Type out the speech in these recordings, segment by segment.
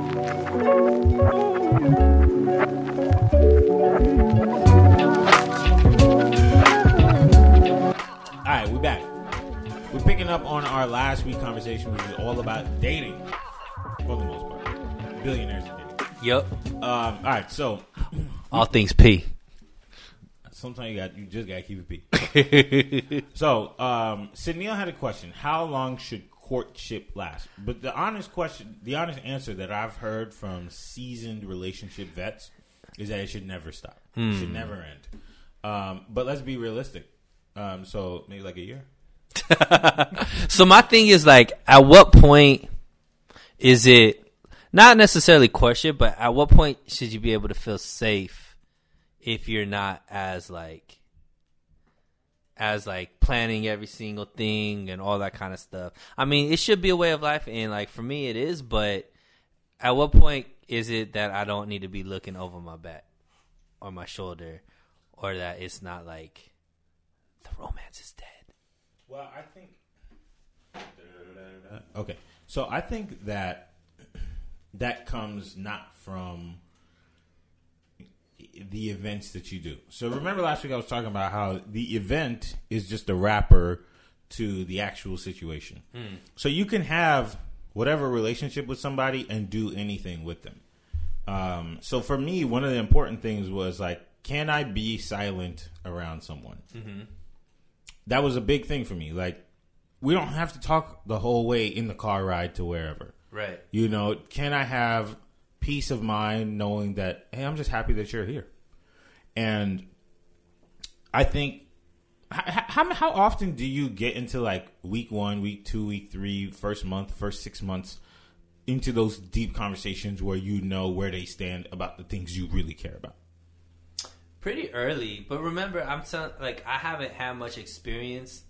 All right, we're back. We're picking up on our last week conversation, which was all about dating, for the most part. Billionaires and dating. Yep. Um, all right, so All things P. sometimes you got you just gotta keep it P. so, um, Sidney had a question: How long should courtship last? But the honest question, the honest answer that I've heard from seasoned relationship vets is that it should never stop. It should never end. Um, but let's be realistic. Um, so maybe like a year. So my thing is like, at what point is it not necessarily courtship, but at what point should you be able to feel safe if you're not as like as like planning every single thing and all that kind of stuff. I mean, it should be a way of life and like for me it is, but at what point is it that I don't need to be looking over my back or my shoulder or that it's not like the romance is dead? Well, I think. Okay, so I think that that comes not from the events that you do. So remember last week I was talking about how the event is just a wrapper to the actual situation. So you can have whatever relationship with somebody and do anything with them. Um, so for me, one of the important things was like, can I be silent around someone? that was a big thing for me. Like, we don't have to talk the whole way in the car ride to wherever. Right. You know, can I have peace of mind knowing that, hey, I'm just happy that you're here? And I think, how, how, often do you get into like week one, week two, week three, first month, first six months into those deep conversations where you know where they stand about the things you really care about? pretty early but remember i'm telling like i haven't had much experience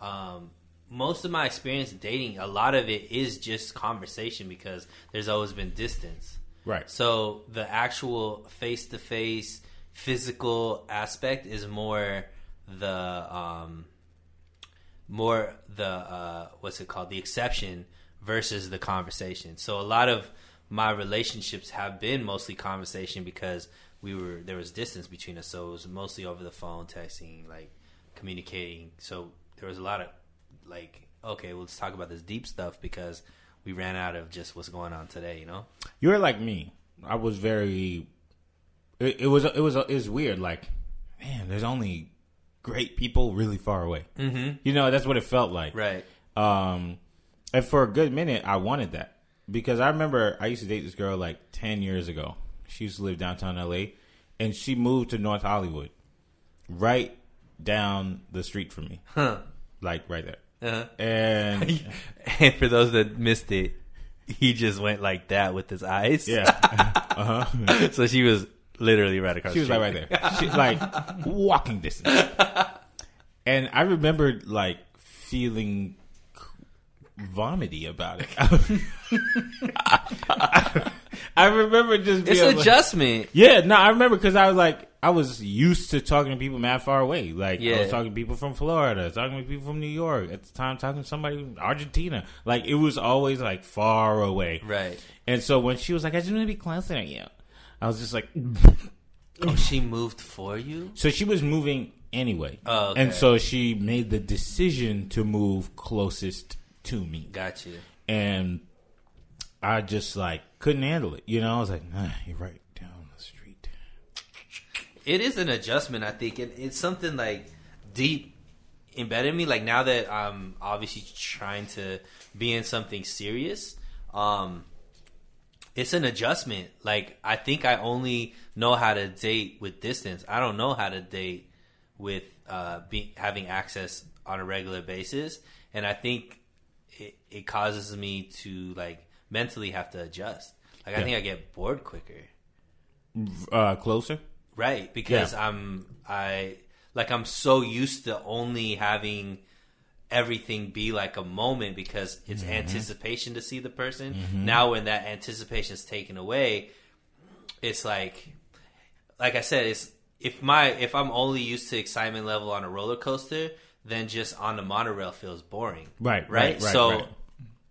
um most of my experience dating a lot of it is just conversation because there's always been distance Right. so the actual face-to-face physical aspect is more the um more the uh what's it called? The exception versus the conversation. So a lot of my relationships have been mostly conversation because we were there was distance between us. So it was mostly over the phone texting like communicating. So there was a lot of like okay well, let's talk about this deep stuff because we ran out of just what's going on today you know You're like me. I was very. It, it was it was it was weird. Like, man, there's only great people really far away. Mm-hmm. You know, that's what it felt like. right Um, and for a good minute, I wanted that because I remember I used to date this girl like ten years ago. She used to live downtown LA, and she moved to North Hollywood, right down the street from me, huh like right there. Uh-huh. And and for those that missed it he just went like that with his eyes yeah, uh huh. so she was literally right across She was like right there. She like walking distance. And I remembered like feeling vomity about it. I remember just being it's like- adjustment yeah, no, I remember because I was like, I was used to talking to people mad far away. Like, I Yeah. was talking to people from Florida, talking to people from New York. At the time, talking to somebody from Argentina. Like, it was always like far away. right And so when she was like, I just want to be closer to you, I was just like, oh she moved for you So she was moving anyway. Oh, okay. And so she made the decision to move closest to me. got you And I just like couldn't handle it. You know, I was like, nah, you're right down the street. it is an adjustment i think it, it's something like deep embedded in me like now that i'm obviously trying to be in something serious um it's an adjustment like i think i only know how to date with distance i don't know how to date with uh be, having access on a regular basis and i think it, it causes me to like mentally have to adjust Like I Yeah. think I get bored quicker. Uh, closer. Right, because Yeah. I'm I like I'm so used to only having everything be like a moment because it's Mm-hmm. anticipation to see the person. Now when that anticipation is taken away, it's like like I said, it's if my if I'm only used to excitement level on a roller coaster, then just on the monorail feels boring. Right, Right. right, so right.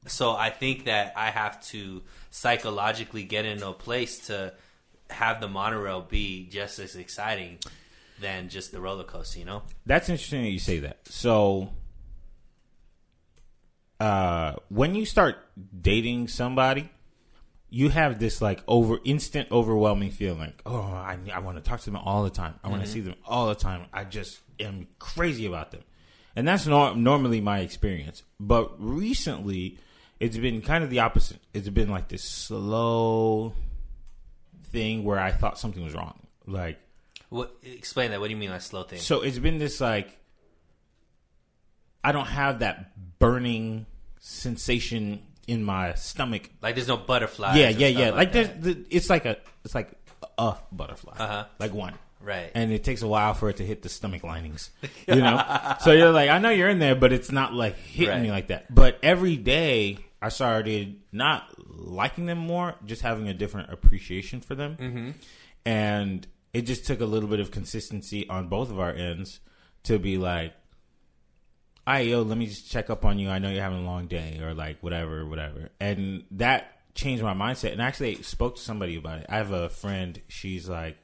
so I think that I have to psychologically get in a place to have the monorail be just as exciting than just the roller coaster, you know? That's interesting that you say that. So, uh, when you start dating somebody, you have this like over instant overwhelming feeling. Like, oh, I I want to talk to them all the time. I want to see them all the time. I just am crazy about them, and that's nor- normally my experience. But recently, it's been kind of the opposite. It's been like this slow thing where I thought something was wrong. Like, What explain that? What do you mean by slow thing? so it's been this like I don't have that burning sensation in my stomach. like there's no butterflies. yeah, yeah, yeah. Like there's the, it's like a it's like a butterfly. Uh-huh. Like one. Right. And it takes a while for it to hit the stomach linings. You know? so you're like, I know you're in there, but it's not like hitting me like that. But every day I started not liking them more, just having a different appreciation for them. Mm-hmm. And it just took a little bit of consistency on both of our ends to be like, all right, yo, let me just check up on you. I know you're having a long day or like whatever, whatever. And that changed my mindset. And I actually spoke to somebody about it. I have a friend, she's like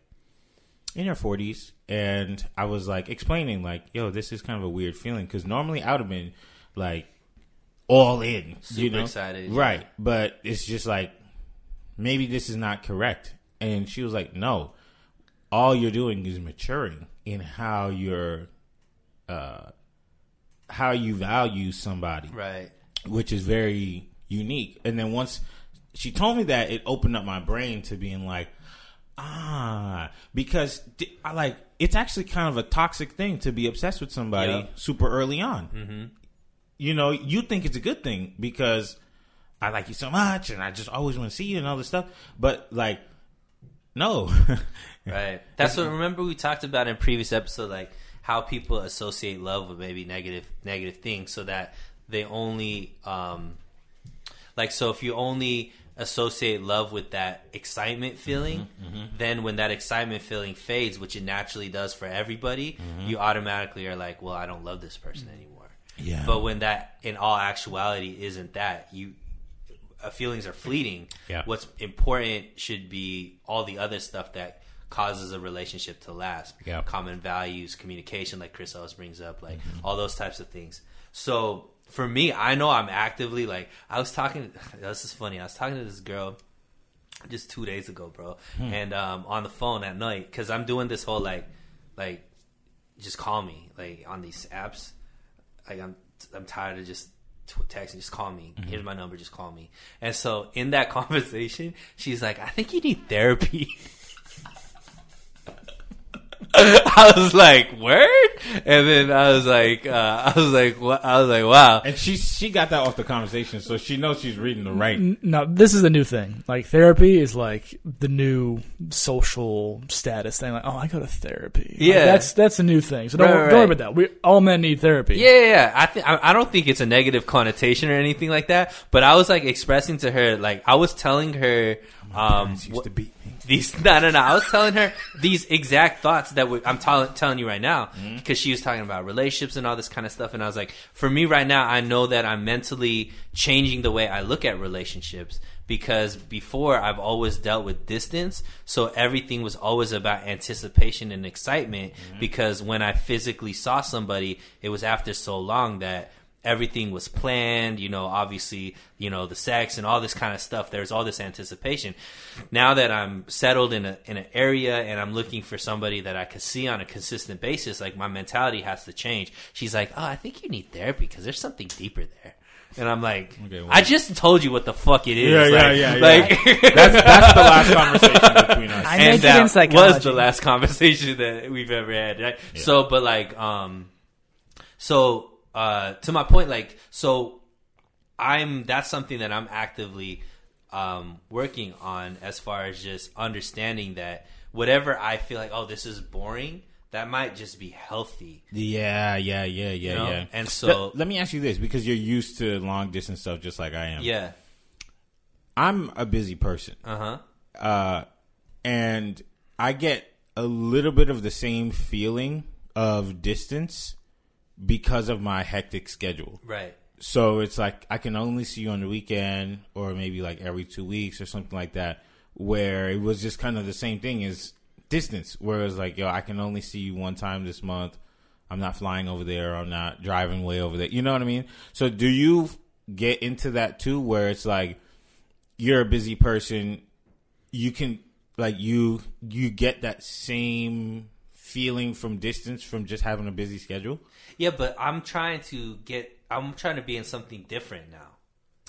in her 40s. And I was like explaining, like, yo, this is kind of a weird feeling. Cause normally I would have been like all in, you Super know? excited. Right. But it's just like, maybe this is not correct. And she was like, no, all you're doing is maturing in how you're, uh, how you value somebody, right. which is very unique. And then once she told me that, it opened up my brain to being like, ah, because I like it's actually kind of a toxic thing to be obsessed with somebody Yeah. super early on. Mm-hmm. You know, you think it's a good thing because I like you so much and I just always want to see you and all this stuff, but like, no. Right. That's what remember we talked about in previous episode, like how people associate love with maybe negative negative things, so that they only um like so if you only associate love with that excitement mm-hmm, feeling, mm-hmm. then when that excitement feeling fades, which it naturally does for everybody, mm-hmm. you automatically are like, well, I don't love this person anymore. Yeah. But when that in all actuality isn't that, you uh, feelings are fleeting. Yeah. What's important should be all the other stuff that causes a relationship to last. Yeah. Common values, communication, like Chris always brings up, like all those types of things. So for me, I know I'm actively like I was talking. This is funny. I was talking to this girl just two days ago, bro, and um, on the phone at night because I'm doing this whole like, like, just call me like on these apps. Like I'm I'm tired of just texting. Just call me. Here's my number. Just call me. And so in that conversation, she's like, "I think you need therapy." I was like, "Word," and then I was like, uh, "I was like, what? I was like, wow." and she she got that off the conversation, so she knows she's reading the right. No, this is a new thing. Like therapy is like the new social status thing. Like, oh, I go to therapy. Like, Yeah. that's that's a new thing. So don't, Right, don't worry about that. We all men need therapy. Yeah, yeah, yeah. I think I I don't think it's a negative connotation or anything like that. But I was like expressing to her, like I was telling her, um, used what- to beat me. these no, no, no. I was telling her these exact thoughts that we, I'm tell- telling you right now mm-hmm. because she was talking about relationships and all this kind of stuff, and I was like, for me right now, I know that I'm mentally changing the way I look at relationships because before I've always dealt with distance, so everything was always about anticipation and excitement mm-hmm. because when I physically saw somebody, it was after so long that everything was planned you know obviously you know the sex and all this kind of stuff there's all this anticipation now that i'm settled in a in an area and i'm looking for somebody that i could see on a consistent basis like my mentality has to change she's like oh i think you need therapy because there's something deeper there and i'm like Okay, well- i just told you what the fuck it is Yeah, yeah, like, yeah, yeah. like That's that's the last conversation between us. I and majored that in psychology. was the last conversation that we've ever had, right? So, but like, um, so uh, to my point, like, so I'm that's something that I'm actively um, working on as far as just understanding that whatever I feel like, oh, this is boring, that might just be healthy. Yeah, yeah, yeah, yeah, You know? yeah. And so- let, let me ask you this because you're used to long distance stuff just like I am. Yeah. I'm a busy person. Uh huh. uh, and I get a little bit of the same feeling of distance because of my hectic schedule. Right. So it's like I can only see you on the weekend or maybe like every two weeks or something like that, where it was just kind of the same thing as distance, where it's like, yo, I can only see you one time this month. I'm not flying over there. I'm not driving way over there. You know what I mean? So do you get into that too, where it's like you're a busy person, you can like you you get that same feeling from distance from just having a busy schedule? Yeah, but I'm trying to get. I'm trying to be in something different now.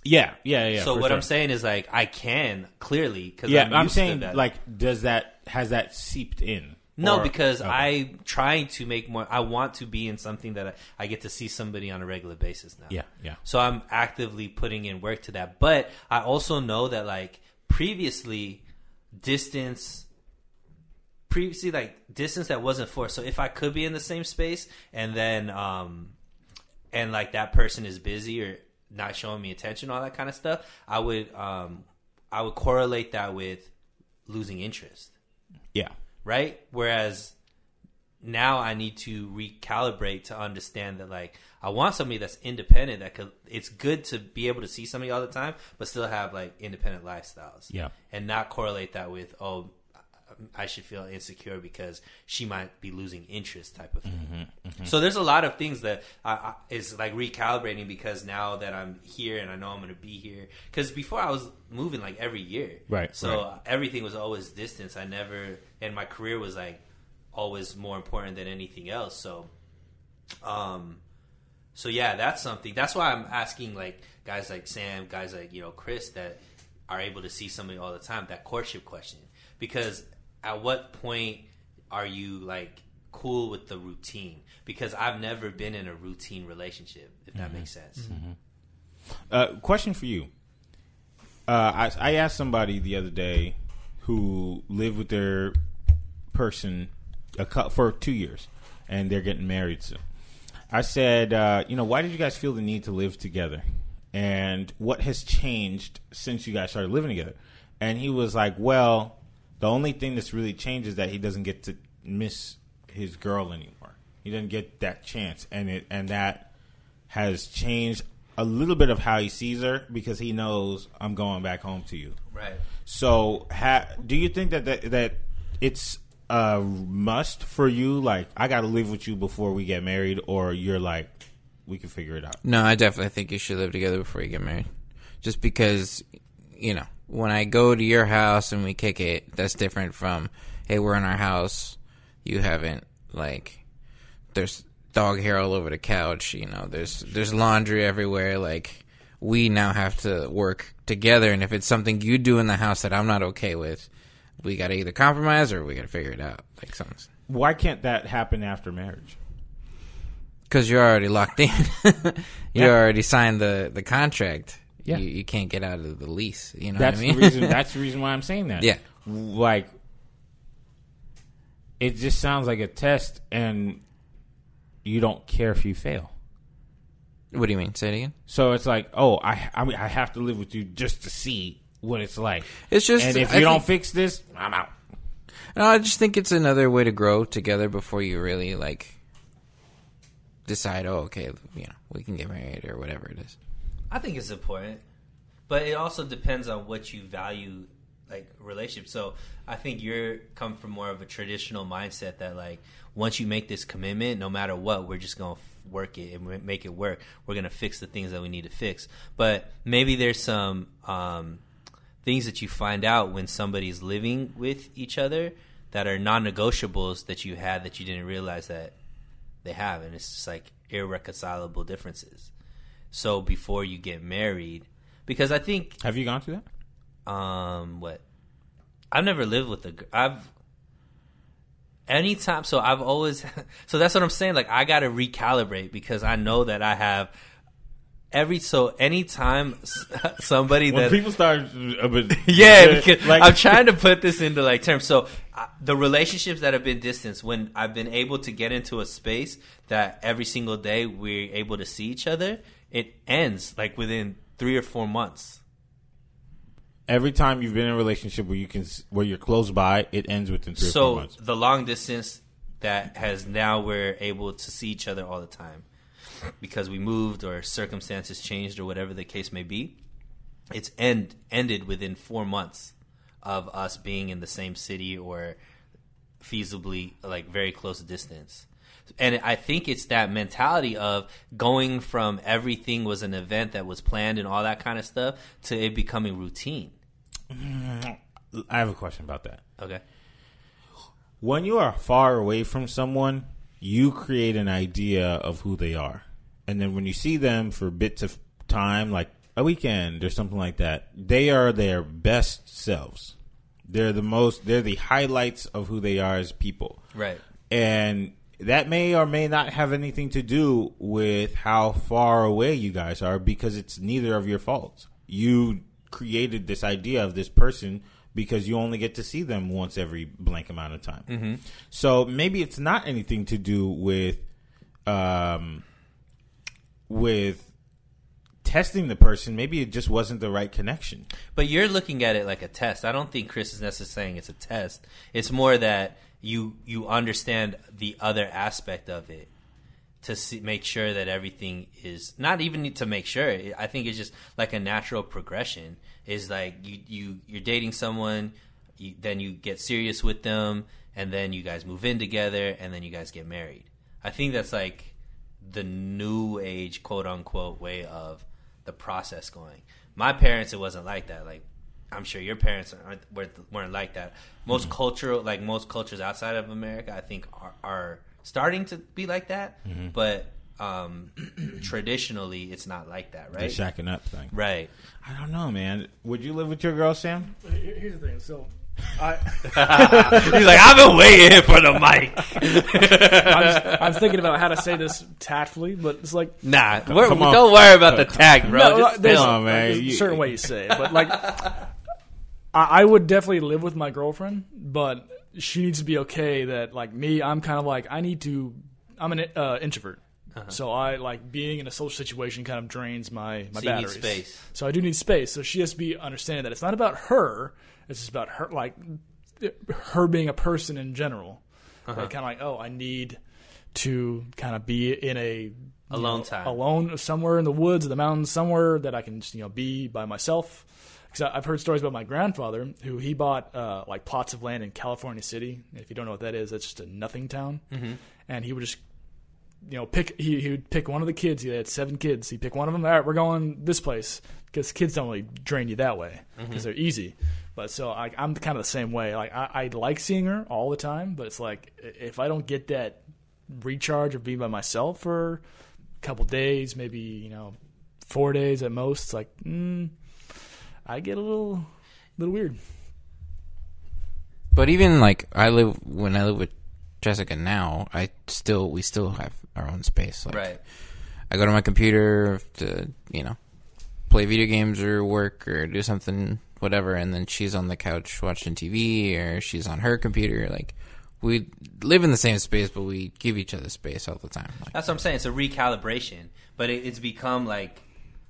Yeah, yeah, yeah. so what sure. I'm saying is like I can clearly because Yeah, I'm, I'm, saying that. like, does that has that seeped in? No, Or- because okay. I'm trying to make more. I want to be in something that I, I get to see somebody on a regular basis now. Yeah, yeah. So I'm actively putting in work to that. But I also know that like previously, distance, previously like distance that wasn't forced. So if I could be in the same space and then, um, and like that person is busy or not showing me attention, all that kind of stuff, I would, um, I would correlate that with losing interest yeah, right? Whereas now I need to recalibrate to understand that like I want somebody that's independent that could it's good to be able to see somebody all the time but still have like independent lifestyles. Yeah. And not correlate that with oh I should feel insecure because she might be losing interest type of thing. So there's a lot of things that I, I, is like recalibrating because now that I'm here and I know I'm going to be here. Because before I was moving like every year, Right, So right. everything was always distance. I never, and my career was like always more important than anything else. So, um, so yeah, that's something. That's why I'm asking like guys like Sam, guys like you know Chris that are able to see somebody all the time. That courtship question, because at what point are you like cool with the routine? Because I've never been in a routine relationship, if that makes sense. Uh, question for you. Uh, I, I asked somebody the other day who lived with their person a cou- for two years, and they're getting married soon. I said, uh, you know, why did you guys feel the need to live together, and what has changed since you guys started living together? And he was like, well, the only thing that's really changed is that he doesn't get to miss his girl anymore. He doesn't get that chance, and it and that has changed a little bit of how he sees her because he knows I'm going back home to you. Right. So, ha- do you think that, that that it's a must for you? Like, I got to live with you before we get married, or you're like, we can figure it out. No, I definitely think you should live together before you get married. Just because, you know, when I go to your house and we kick it, that's different from, hey, we're in our house, you haven't, like, there's dog hair all over the couch, you know, there's there's laundry everywhere, like we now have to work together and if it's something you do in the house that I'm not okay with, we got to either compromise or we got to figure it out. Like something Why can't that happen after marriage? Because you're already locked in. you Yeah. already signed the, the contract. Yeah. You, you can't get out of the lease. You know That's what I mean? the reason. That's the reason why I'm saying that. Yeah. like it just sounds like a test, and you don't care if you fail. what do you mean? Say it again. So it's like, oh, I I, mean, I have to live with you just to see what it's like. It's just. and if I you don't fix this, I'm out. No, I just think it's another way to grow together before you really, like, decide, oh, okay, you know, we can get married or whatever it is. I think it's important, but it also depends on what you value, like relationship. So I think you're come from more of a traditional mindset that like once you make this commitment, no matter what, we're just gonna work it and make it work. We're gonna fix the things that we need to fix. But maybe there's some um, things that you find out when somebody's living with each other that are non-negotiables that you had that you didn't realize that they have, and it's just like irreconcilable differences. So before you get married, because I think Have you gone through that? um what I've never lived with a I've anytime so I've always so that's what I'm saying like I got to recalibrate because I know that I have every so anytime somebody When that people start, uh, but- yeah, because like I'm trying to put this into like terms. So uh, the relationships that have been distance, when I've been able to get into a space that every single day we're able to see each other, it ends like within three or four months. every time you've been in a relationship where you can where you're close by, it ends within three or four So the long distance that has now we're able to see each other all the time because we moved or circumstances changed or whatever the case may be. It's end ended within four months of us being in the same city or feasibly like very close distance. And I think it's that mentality of going from everything was an event that was planned and all that kind of stuff to it becoming routine. Mm, I have a question about that. Okay. When you are far away from someone, you create an idea of who they are. And then when you see them for bits of time, like a weekend or something like that, they are their best selves. They're the most, they're the highlights of who they are as people. Right. And that may or may not have anything to do with how far away you guys are because it's neither of your faults. You created this idea of this person because you only get to see them once every blank amount of time. So maybe it's not anything to do with um with testing the person. Maybe it just wasn't the right connection. But you're looking at it like a test. I don't think Chris is necessarily saying it's a test. It's more that you you understand the other aspect of it to see, make sure that everything is not even to make sure. I think it's just like a natural progression. Is like you you you're dating someone, you, then you get serious with them, and then you guys move in together, and then you guys get married. I think that's like the new age quote unquote way of the process going. My parents, it wasn't like that. Like I'm sure your parents aren't, weren't, weren't like that. Most cultural, like most cultures outside of America, I think are, are starting to be like that. But um, traditionally, it's not like that, The right? shacking up thing. Right. I don't know, man. Would you live with your girl, Sam? Here's the thing. So, I He's like, I've been waiting for the mic. I'm, I'm thinking about how to say this tactfully, but it's like nah, we're, come on. don't worry about the tag, bro. No, Just there's, spill. on, man. there's a You- certain way you say it, but like, I, I would definitely live with my girlfriend, but she needs to be okay that like me, I'm kind of like I need to. I'm an uh, introvert, Uh-huh. so I like being in a social situation kind of drains my my So batteries. space. So I do need space. So she has to be understanding that it's not about her. It's just about her, like her being a person in general. Uh-huh. Like, kind of like, oh, I need to kind of be in a Alone know, time. alone somewhere in the woods or the mountains somewhere that I can just, you know be by myself. Because I've heard stories about my grandfather who he bought uh, like plots of land in California City. If you don't know what that is, that's just a nothing town. Mm-hmm. And he would just you know pick he, he would pick one of the kids. He had seven kids. He pick one of them. All right, we're going this place because kids don't really drain you that way because they're easy. But so I, I'm kind of the same way. Like I, I like seeing her all the time, but it's like if I don't get that recharge of being by myself for a couple days, maybe you know four days at most, it's like mm, I get a little little weird. But even like I live when I live with Jessica now, I still we still have our own space. Like, Right. I go to my computer to you know play video games or work or do something whatever, and then she's on the couch watching TV or she's on her computer. Like we live in the same space, but we give each other space all the time. Like, That's what I'm saying. It's a recalibration, but it, it's become like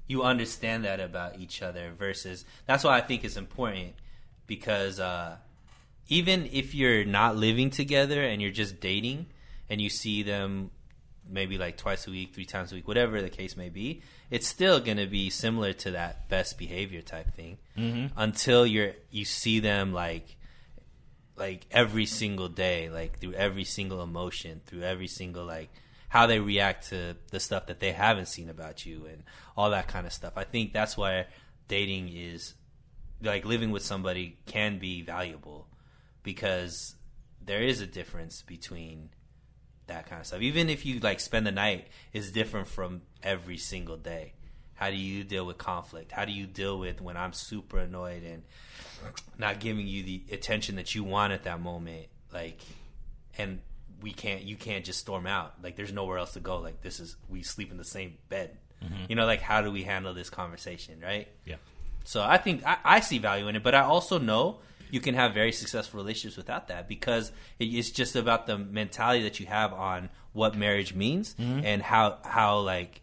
you understand that about each other. Versus that's why I think it's important because uh, even if you're not living together and you're just dating and you see them maybe like twice a week, three times a week, whatever the case may be, it's still going to be similar to that best behavior type thing until you're you see them like like every single day, like through every single emotion, through every single like how they react to the stuff that they haven't seen about you and all that kind of stuff. I think that's why dating is like living with somebody can be valuable because there is a difference between that kind of stuff. Even if you like spend the night is different from every single day. How do you deal with conflict? How do you deal with when I'm super annoyed and not giving you the attention that you want at that moment? Like, and we can't, you can't just storm out. Like, there's nowhere else to go. Like, this is, we sleep in the same bed. Mm-hmm. You know, like how do we handle this conversation, right? Yeah. So I think I, I see value in it, but I also know you can have very successful relationships without that because it's just about the mentality that you have on what marriage means mm-hmm. and how how like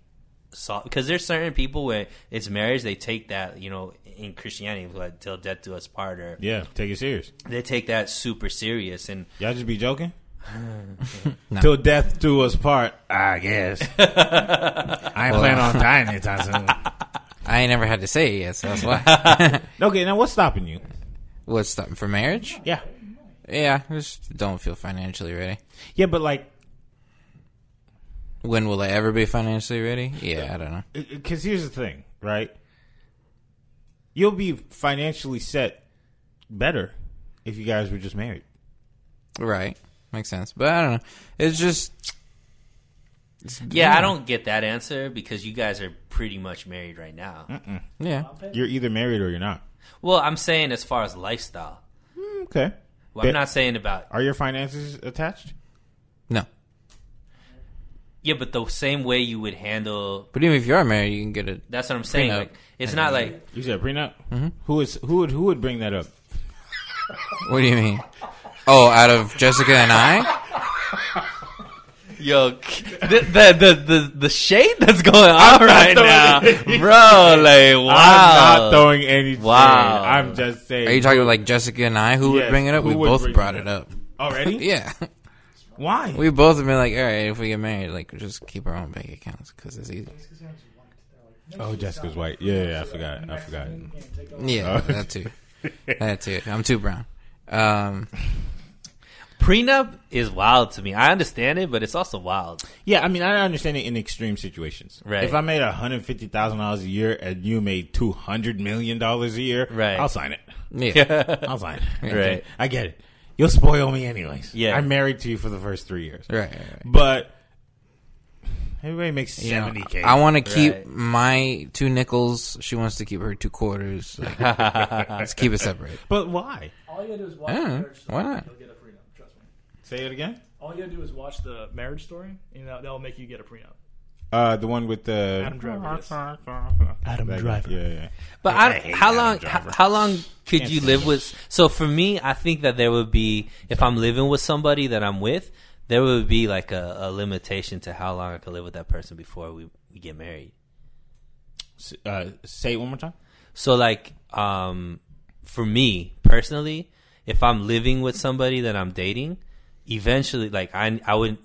so because there's certain people where it's marriage they take that you know in Christianity like till death do us part or Yeah, take it serious. they take that super serious and Y'all just be joking? Till death do us part, I guess. I ain't planning on dying anytime soon. I ain't never had to say it yet, so that's why. Okay, now what's stopping you? What's stopping for marriage? Yeah. Yeah, I just don't feel financially ready. Yeah, but like, When will I ever be financially ready? Yeah, uh, I don't know. Uh, because here's the thing, right? You'll be financially set better if you guys were just married. Right, makes sense. But I don't know. It's just yeah I don't get that answer because you guys are pretty much married right now. yeah. You're either married or you're not. Well, I'm saying as far as lifestyle. Okay. Well, I'm But not saying about Are your finances attached? No, yeah, but the same way you would handle. but even if you are married, you can get it. That's what I'm saying. Prenup. Like, it's not like You said prenup. Mm-hmm. Who is who would who would bring that up? What do you mean? Oh, out of Jessica and I? Yo, the the the the, the shade that's going on right now, bro. Like, wow. I'm not throwing any. shade. Wow. I'm just saying. Are you talking about like Jessica and I? Who would bring it up? who We both brought it it up. already? Yeah, Why? we both have been like, all right, if we get married, like just keep our own bank accounts because it's easy. oh, Jessica's white. Yeah, yeah, I forgot. I forgot. Yeah, that too. That too. I'm too brown. Um, Prenup is wild to me. I understand it, but it's also wild. Yeah, I mean, I understand it in extreme situations. Right. If I made hundred fifty thousand dollars a year and you made two hundred million dollars a year, Right. I'll sign it. yeah, I'll sign it. Right. I get it. You'll spoil me anyways. Yeah. I'm married to you for the first three years. right. right, right. But everybody makes You know, seventy k. I want to keep Right. my two nickels. She wants to keep her two quarters. Let's keep it separate. But why? All you gotta do is watch Yeah, the marriage story. why not? You'll get a prenup. Trust me. Say it again. All you gotta do is watch the marriage story, and that, that'll make you get a prenup. Uh, the one with the Adam Driver, yes. Adam Driver. Yeah, yeah. But I I, hate how Adam long? How, Driver. how long could Can't you live with? So for me, I think that there would be if I'm living with somebody that I'm with, there would be like a, a limitation to how long I could live with that person before we, we get married. S- Uh, say it one more time. So like, um, for me personally, if I'm living with somebody that I'm dating, eventually, like I, I would,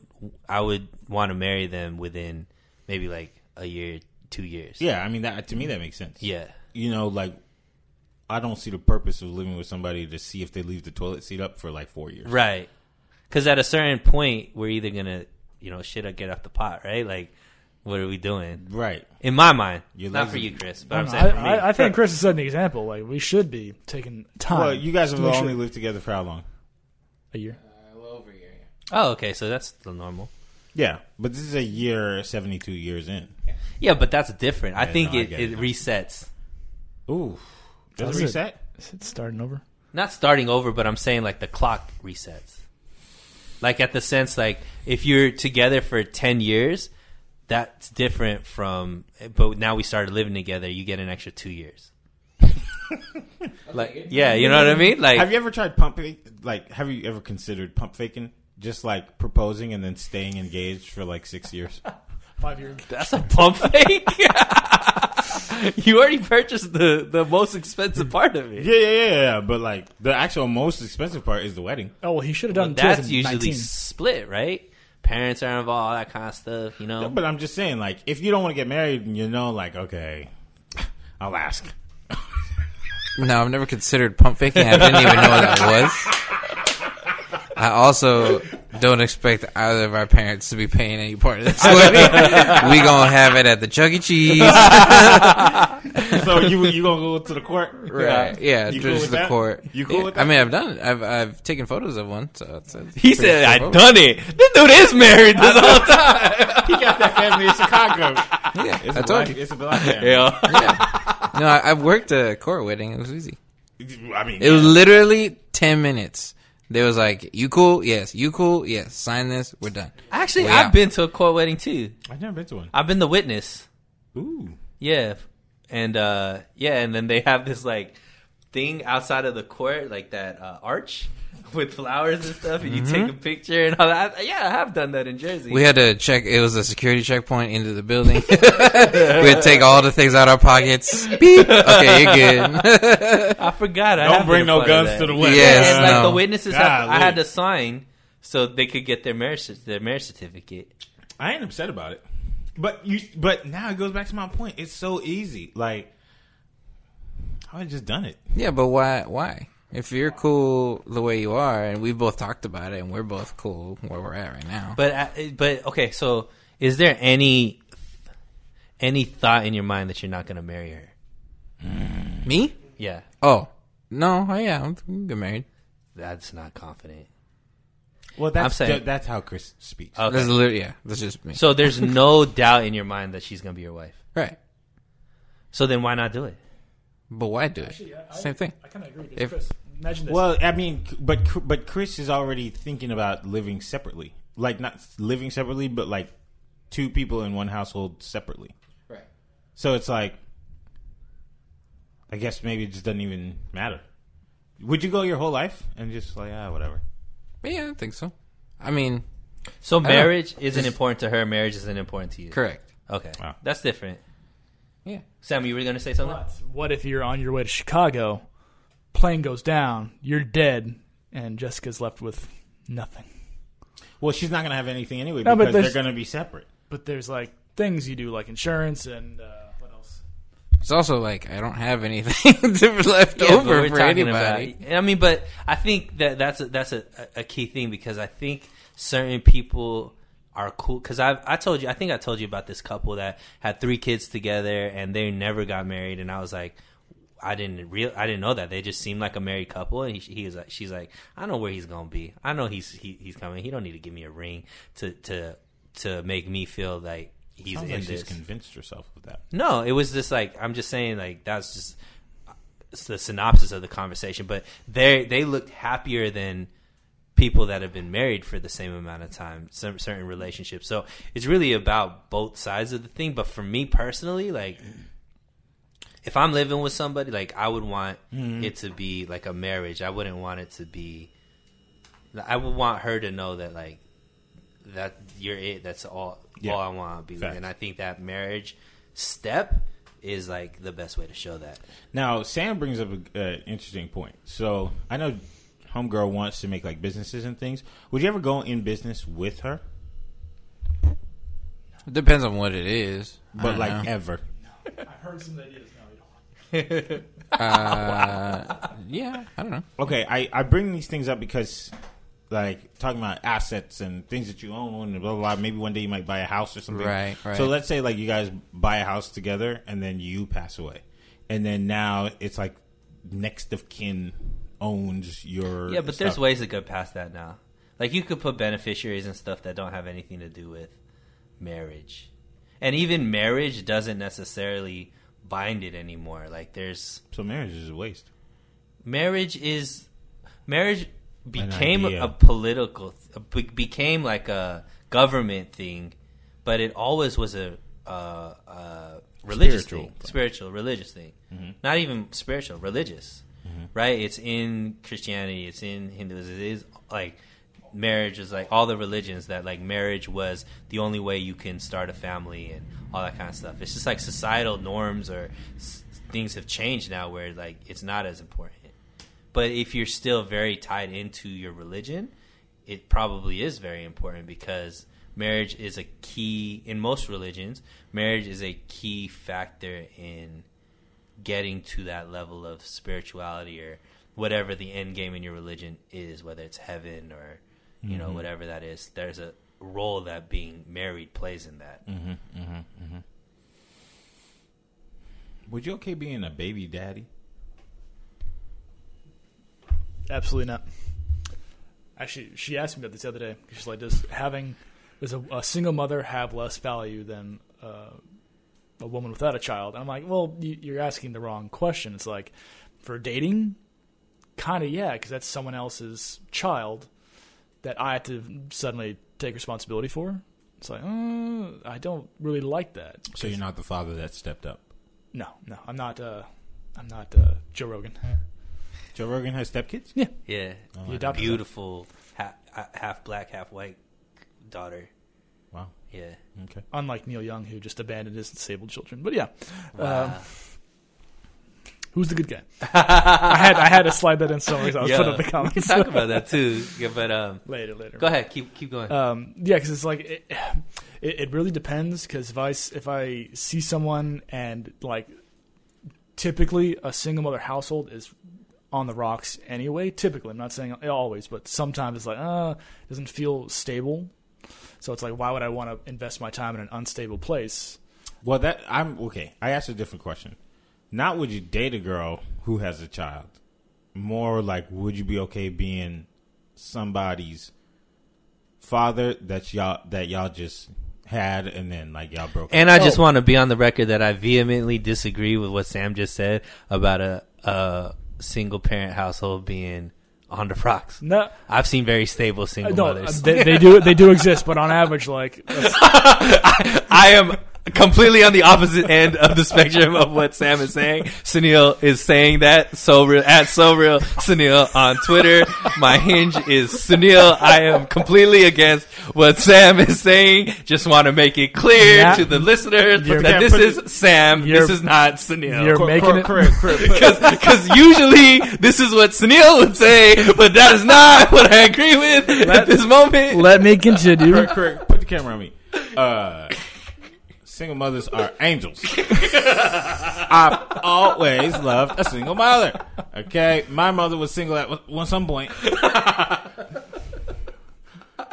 I would want to marry them within maybe like a year, two years. Yeah, I mean that to me that makes sense. Yeah. you know, like I don't see the purpose of living with somebody to see if they leave the toilet seat up for like four years. Right. Because at a certain point, we're either gonna, you know, shit or get off the pot, right? Like, what are we doing? Right. In my mind, Your not for are- you, Chris, but I, I'm don't saying for me. I, I, I think Chris has set an example. Like we should be taking time. Well, you guys have make only sure- lived together for how long? a year. Oh, okay, so that's the normal. Yeah, but this is a year, seventy-two years in. Yeah, but that's different. I Yeah, think no, I it, get it it. resets. Ooh, does Does it it? reset? Is it starting over? Not starting over, but I'm saying like the clock resets. Like at the sense, like if you're together for ten years, that's different from. But now we started living together, you get an extra two years. like, yeah, you know what I mean. Like, Have you ever tried pump fake? Like, have you ever considered pump faking? Just like proposing and then staying engaged for like six years. Five years. That's a pump fake. you already purchased the the most expensive part of it. yeah, yeah, yeah, yeah. But like the actual most expensive part is the wedding. Oh well, he should have done. But that's 2019. usually split, right? Parents are involved, all that kind of stuff. You know. But I'm just saying, like, if you don't want to get married, you know, like, okay, I'll ask. No, I've never considered pump faking. I didn't even know what that was. I also don't expect either of our parents to be paying any part of this wedding. we gonna have it at the Chuck E. Cheese, so you you gonna go to the court? right? Yeah, You cool with the that? court. You cool Yeah, with I mean, I've done it. I've I've taken photos of one. So it's, it's He said, "I straightforward. done it." This dude is married this whole time. He got that family in Chicago. Yeah, It's I a told black, you. it's a black family. Yeah. No, I, I've worked a court wedding. It was easy. I mean, It was literally ten minutes. They was like, "You cool? Yes. You cool? Yes. Sign this. We're done." Actually, Way I've out. been to a court wedding too. I've never been to one. I've been the witness. Ooh. Yeah, and uh, yeah, and then they have this like thing outside of the court, like that uh, arch with flowers and stuff, and you mm-hmm. take a picture and all that. Yeah, I have done that in Jersey. We had to check. It was a security checkpoint into the building. we had to take all the things out of our pockets. Beep. Okay, you're good. I forgot. I Don't bring no guns to the wedding. Yes, and like no. the witnesses, have, I had to sign so they could get their marriage their marriage certificate. I ain't upset about it. But you but now it goes back to my point. It's so easy. Like I would just done it. Yeah, but why? Why? If you're cool the way you are, and we've both talked about it, and we're both cool where we're at right now. But uh, but okay, so is there any any thought in your mind that you're not going to marry her? me? Yeah, Oh no, oh, yeah, I'm I'm get married. that's not confident. Well, that's I'm saying- that's how Chris speaks. Okay. That's literally yeah. That's just me. So there's no doubt in your mind that she's going to be your wife. right. So then why not do it? But why do it? Actually, I- I- Same thing. I kind of agree. 'cause If- Chris, imagine this. Well, I mean, but but Chris is already thinking about living separately, like not living separately, but like two people in one household separately. Right. So it's like, I guess maybe it just doesn't even matter. Would you go your whole life and just like ah whatever? But yeah, I think so. I mean, So know. marriage isn't important to her. Marriage isn't important to you. correct. Okay, Wow. that's different. Yeah. Sam, you were going to say something? But what if you're on your way to Chicago, plane goes down, you're dead, and Jessica's left with nothing? Well, she's not gonna have anything anyway No, but because they're there's- gonna be separate. But there's like things you do, like insurance and uh, what else? It's also like I don't have anything to left Yeah, but over we're for talking anybody. About, I mean, but I think that that's a, that's a, a key thing because I think certain people are cool. Because I I told you, I think I told you about this couple that had three kids together and they never got married, and I was like. I didn't real I didn't know that they just seemed like a married couple and he, he was like she's like I know where he's gonna be I know he's he, he's coming he don't need to give me a ring to to to make me feel like he's Sounds in like this she's convinced herself of that. no, it was just like I'm just saying like that's just the synopsis of the conversation. But they they looked happier than people that have been married for the same amount of time. Some certain relationships. So it's really about both sides of the thing. But for me personally, like if I'm living with somebody, like I would want it to be like a marriage. I wouldn't want it to be. I would want her to know that like that you're it. That's all. Yeah. All I want to be. With. And I think that marriage step is like the best way to show that. Now, Sam brings up an uh, interesting point. So I know Homegirl wants to make like businesses and things. Would you ever go in business with her? It depends on what it is. But like know. ever? I've heard some ideas. No, uh, yeah, I don't know. Okay, I, I bring these things up because, like, talking about assets and things that you own and blah, blah, blah. Maybe one day you might buy a house or something. Right, right. So let's say, like, you guys buy a house together and then you pass away. And then now it's like next of kin owns your. Yeah, but there's ways to go past that now. Like you could put beneficiaries and stuff that don't have anything to do with marriage. And even marriage doesn't necessarily bind it anymore. Like there's So marriage is a waste. marriage is marriage became a political be- became like a government thing, but it always was a uh, uh, religious Spiritual thing, thing. spiritual religious thing. Not even spiritual, religious. Right? It's in Christianity, it's in Hinduism. It is like marriage is like all the religions that like marriage was the only way you can start a family and all that kind of stuff. It's just like societal norms or s- things have changed now where like it's not as important. But if you're still very tied into your religion, it probably is very important because marriage is a key in most religions. Marriage is a key factor in getting to that level of spirituality or whatever the end game in your religion is, whether it's heaven or you know mm-hmm. whatever that is. There's a role that being married plays in that. Mm-hmm, mm-hmm, Would you okay being a baby daddy? Absolutely not. Actually, she asked me about this the other day. She's like, "Does having does a, a single mother have less value than uh, a woman without a child?" And I'm like, "Well, you, you're asking the wrong question. It's like for dating, kind of yeah, because that's someone else's child that I have to suddenly take responsibility for. It's like, uh, I don't really like that. So you're not the father that stepped up. No, no, I'm not. Uh, I'm not uh, Joe Rogan. Joe Rogan has stepkids. Yeah, Yeah, He adopted beautiful half, half black, half white daughter. Wow. Yeah, Okay. unlike Neil Young, who just abandoned his disabled children. But yeah, wow. Um, who's the good guy? I had I had to slide that in somewhere. 'cause I was Yo, putting up the we comments can talk about that too. Yeah, but um, later. Later. go ahead, keep keep going. Um, yeah, because it's like it, it, it really depends. Because if I s- if I see someone and like typically a single mother household is on the rocks anyway. Typically, I'm not saying always, but sometimes it's like uh it doesn't feel stable. So it's like, why would I want to invest my time in an unstable place? Well, that I'm okay. I asked a different question. Not would you date a girl who has a child. More like, would you be okay being somebody's father that y'all that y'all just had and then like y'all broke? And I just Oh. want to be on the record that I vehemently disagree with what Sam just said about a, a single parent household being on the rocks. No, I've seen very stable uh, single no, mothers. they, they do they do exist, but on average, like that's- I am completely on the opposite end of the spectrum of what Sam is saying. Sunil is saying that so real at so real Sunil on Twitter. My hinge is Sunil. I am completely against what Sam is saying. Just want to make it clear Matt, to the listeners that this put is Sam. This is not Sunil. you're Cor- making cor- it- correct, correct, correct. Because usually this is what Sunil would say, but that is not what I agree with at this moment. let me continue. correct, correct. Put the camera on me. Uh, single mothers are angels. I've always loved a single mother. Okay, my mother was single at one some point.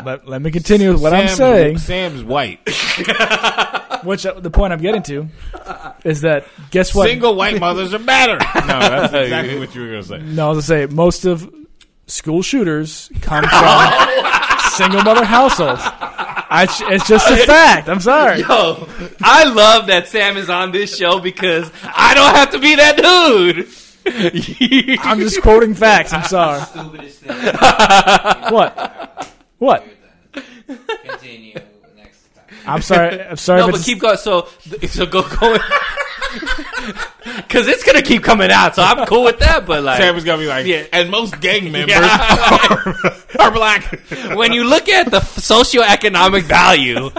Let, let me continue with what I'm saying. Sam's white. Which uh, the point I'm getting to is that guess what? Single white mothers are better. No, that's exactly what you were gonna say. No, I was gonna say most of school shooters come from single mother households. I, it's just a fact. I'm sorry. Yo, I love that Sam is on this show because I don't have to be that dude. I'm just quoting facts. I'm sorry. Stupidest thing. What? What? Continue next time. I'm sorry. I'm sorry. no, if but keep going. So, so go going. Because it's gonna keep coming out, so I'm cool with that. But like, Sam is gonna be like, Yeah. and most gang members Yeah. are black. when you look at the socioeconomic value,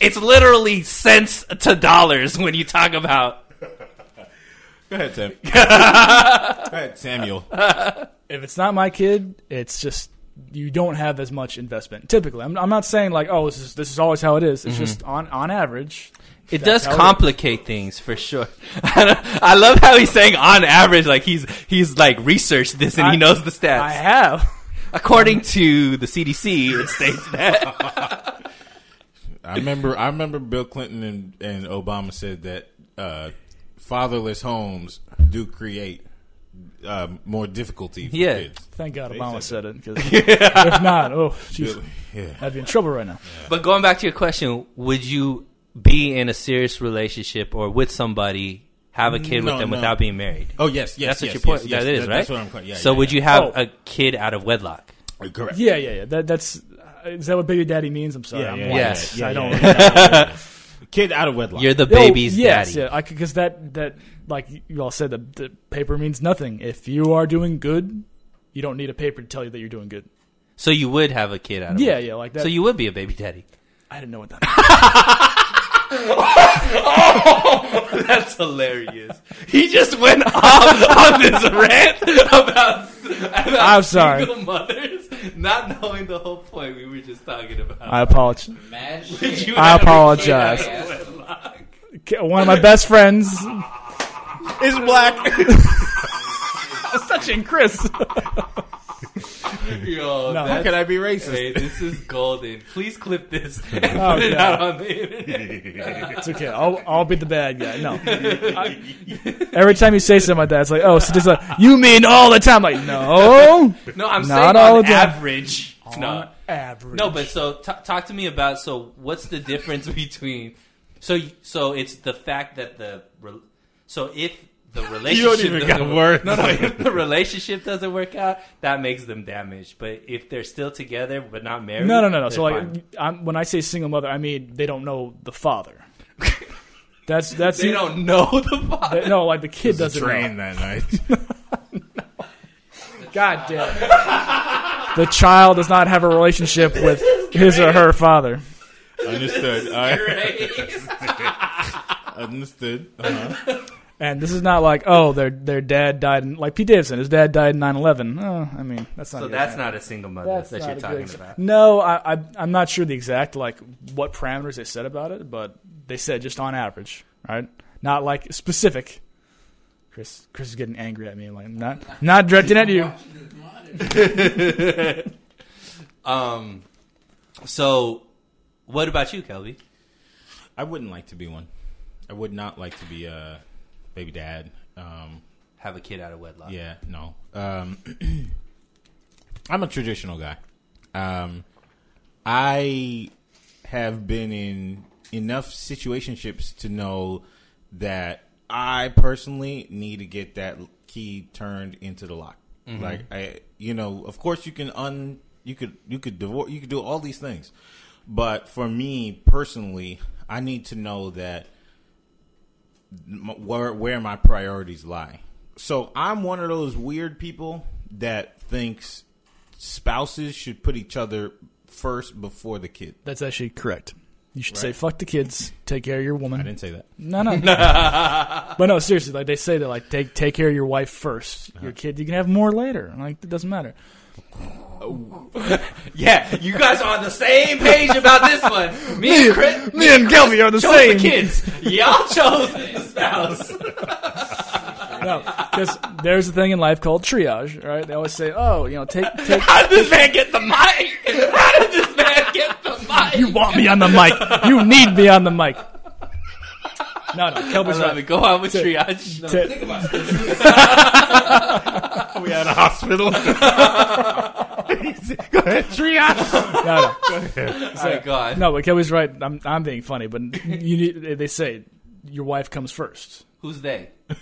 it's literally cents to dollars when you talk about. Go ahead, Sam. Go ahead, Samuel. if it's not my kid, it's just you don't have as much investment. Typically, I'm, I'm not saying like, oh, this is this is always how it is. It's mm-hmm. just on on average. It does how it is. complicate things for sure. I love how he's saying on average, like he's he's like researched this and I- he knows the stats. I have. According to the CDC, it states that. I remember. I remember Bill Clinton and, and Obama said that uh, fatherless homes do create uh, more difficulty for Yeah. kids. Thank God They Obama said said it. 'cause if not, oh, jeez, Yeah. I'd be in trouble right now. but going back to your question, would you be in a serious relationship or with somebody, have a kid No, with them no. without being married? Oh yes, yes, that's what yes, your point. yes, yes. that is That- right. That's what I'm. Yeah, so yeah, would yeah. you have Oh. a kid out of wedlock? Correct. Yeah, yeah, yeah. That that's is that what baby daddy means? I'm sorry. Yeah, I'm yeah. Yes. yeah, I don't. yeah, yeah, yeah. Kid out of wedlock. You're the Oh, yes, daddy. yeah. Because that that like you all said, the, the paper means nothing. If you are doing good, you don't need a paper to tell you that you're doing good. So you would have a kid out of Yeah, wedlock. yeah, like that. So you would be a baby daddy. I didn't know what that. Oh, that's hilarious. He just went off on this rant about, about I'm sorry. single mothers, not knowing the whole point we were just talking about. I apologize. Mad Would you I have apologize. kid out of wedlock? One of my best friends is black. Such was touching Chris. Yo, No. How can I be racist? Hey, this is golden. Please clip this and Oh, put it God. out on the internet. It's okay. I'll I'll be the bad guy. No. I- every time you say something like that, it's like, oh, so just like you mean all the time? Like, no. No, I'm Not saying all on the time. average. No, On average. no, but so t- talk to me about so what's the difference between so so it's the fact that the so if the relationship even doesn't got work- words. No, no. If the relationship doesn't work out, that makes them damaged. But if they're still together but not married, No, no, no, no. So like. I'm, when I say single mother, I mean they don't know the father. That's that's they don't know the father. they- no, like the kid doesn't train know. that night. God damn. the child does not have a relationship with his or her father. Understood. All right. Understood. Uh-huh. And this is not like, oh, their their dad died in like Pete Davidson. His dad died in 9/11. Oh, I mean, that's not. So a that's example. not a single mother That's that not you're a talking good about. No, I, I I'm not sure the exact like what parameters they said about it, but they said just on average, right? Not like specific. Chris Chris is getting angry at me. Like not not directed at you. Um, so what about you, Kelby? I wouldn't like to be one. I would not like to be a baby dad. Um, Have a kid out of wedlock. yeah, no. Um, I'm a traditional guy. Um, I have been in enough situationships to know that I personally need to get that key turned into the lock. Like I, you know, of course you can un, you could you could divorce, you could do all these things, but for me personally, I need to know that where where my priorities lie. So I'm one of those weird people that thinks spouses should put each other first before the kid. That's actually correct. You should say fuck the kids, take care of your woman." I didn't say that. No, no. but no, seriously, like they say that like take take care of your wife 1st Uh-huh. Your kid you can have more later. Like it doesn't matter. Oh. Yeah, you guys are on the same page about this one. Me and Chris, me and Kelby are the chose same. the kids. Y'all chose the spouse. No, because there's a thing in life called triage, right? They always say, "Oh, you know, take take." How did this man get the mic? How did this man get the mic? You want me on the mic? You need me on the mic. No, no, I Kelby's right. it. Go on with To- triage. No, to- think about this. We at a hospital. Go ahead, triage. No, no, Oh my god. no. But Kelby's right. I'm I'm being funny, but you need. They say your wife comes first. Who's they?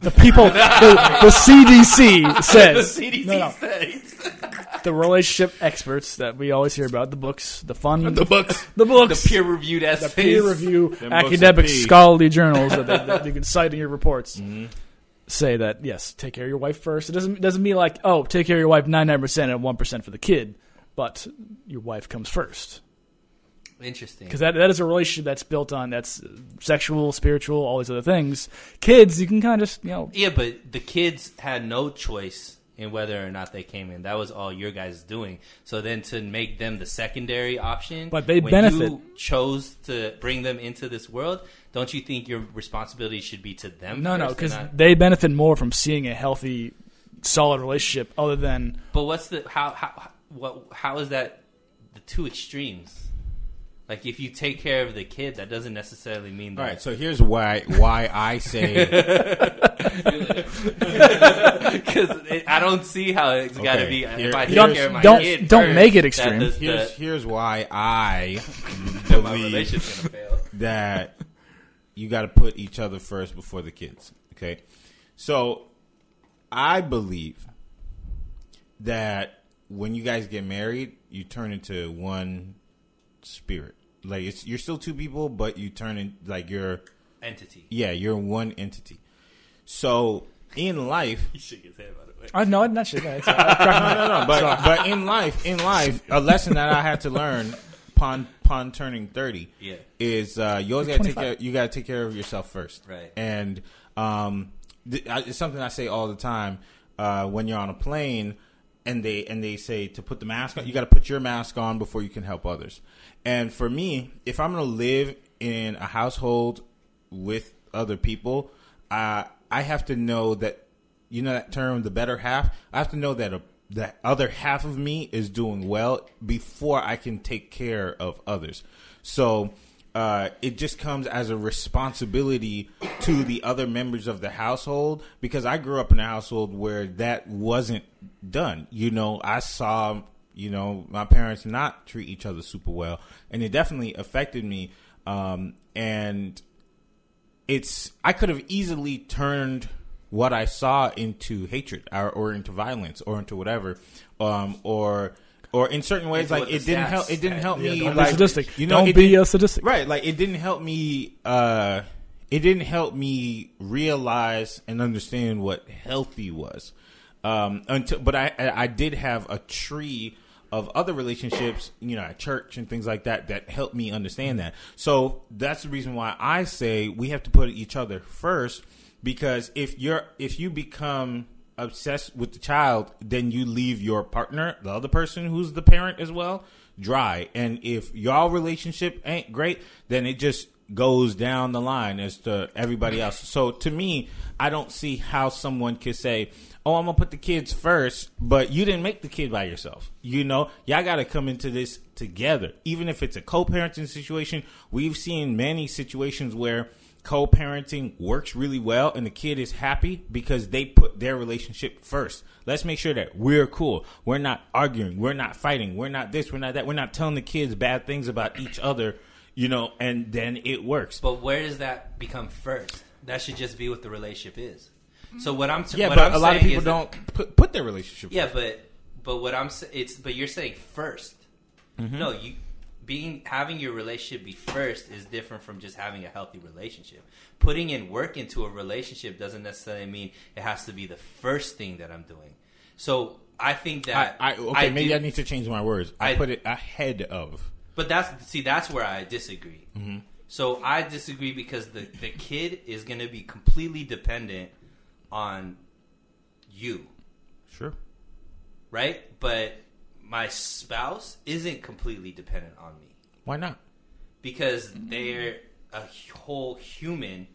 The people, the, the CDC says. The CDC No, no. says. the relationship experts that we always hear about, the books, the fun, The books. the books, The peer reviewed essays. The peer review, Them books academic, are pee. scholarly journals that, they, that you can cite in your reports Mm-hmm. say that yes, take care of your wife first. It doesn't doesn't mean like oh, take care of your wife ninety nine percent and one percent for the kid, but your wife comes first Interesting. because that that is a relationship that's built on that's sexual, spiritual, all these other things. Kids, you can kind of just you know Yeah, but the kids had no choice in whether or not they came in. That was all your guys doing. So then to make them the secondary option, But they when benefit. You chose to bring them into this world. Don't you think your responsibility should be to them? no no because not- they benefit more from seeing a healthy, solid relationship other than But what's the how how what how is that the two extremes? Like if you take care of the kid, that doesn't necessarily mean that. All right, so here's why why I say Because I don't see how it's got to Okay, be. here- if I take Don't- care of my don't- kid, don't first, make it extreme. the- here's the- here's why I that my believe relationship's gonna fail. that you got to put each other first before the kids. Okay, so I believe that when you guys get married, you turn into one spirit. Like it's you're still two people, but you turn in like you're Entity. yeah you're one entity. So in life, He shook his head by the way. I no, I'm not sure. It's- I no, no, but but in life, in life, a lesson that I had to learn upon upon turning thirty, Yeah. is uh, you always got to take care. You got to take care of yourself first, Right. And um, th- I- it's something I say all the time uh, when you're on a plane. And they and they say to put the mask on. You got to put your mask on before you can help others. And for me, if I'm going to live in a household with other people, uh, I have to know that you know that term, the better half. I have to know that a, that other half of me is doing well before I can take care of others. So uh, it just comes as a responsibility to the other members of the household because I grew up in a household where that wasn't done. You know, I saw you know my parents not treat each other super well, and it definitely affected me. Um, and it's I could have easily turned what I saw into hatred or, or into violence or into whatever, um, or or in certain ways, like it didn't help. It didn't help Yeah, me. don't like, be sadistic. You know, don't be a sadistic. Right, like it didn't help me. uh It didn't help me realize and understand what healthy was. Um Until, but I I I did have a tree of other relationships, you know, at church and things like that, that helped me understand that. So that's the reason why I say we have to put each other first, because if you're if you become obsessed with the child, then you leave your partner, the other person who's the parent as well, dry. And if y'all relationship ain't great, then it just goes down the line as to everybody else. So to me, I don't see how someone could say, "Oh, I'm gonna put the kids first, but you didn't make the kid by yourself." You know, y'all got to come into this together. Even if it's a co-parenting situation, we've seen many situations where co-parenting works really well and the kid is happy because they put their relationship first. Let's make sure that we're cool. We're not arguing. We're not fighting. We're not this. We're not that. We're not telling the kids bad things about each other, you know, and then it works. But where does that become first? That should just be what the relationship is. So what I'm yeah, what but I'm a lot of people don't put, put their relationship Yeah, first. but but what I'm it's but you're saying 1st Mm-hmm. No, you being having your relationship be first is different from just having a healthy relationship. Putting in work into a relationship doesn't necessarily mean it has to be the first thing that I'm doing. So I think that I okay, maybe do- I need to change my words. I, I- put it ahead of. But that's see, that's where I disagree. Mm-hmm. So I disagree because the the kid is going to be completely dependent on you, Sure. right? But my spouse isn't completely dependent on me Why not? because they're a whole human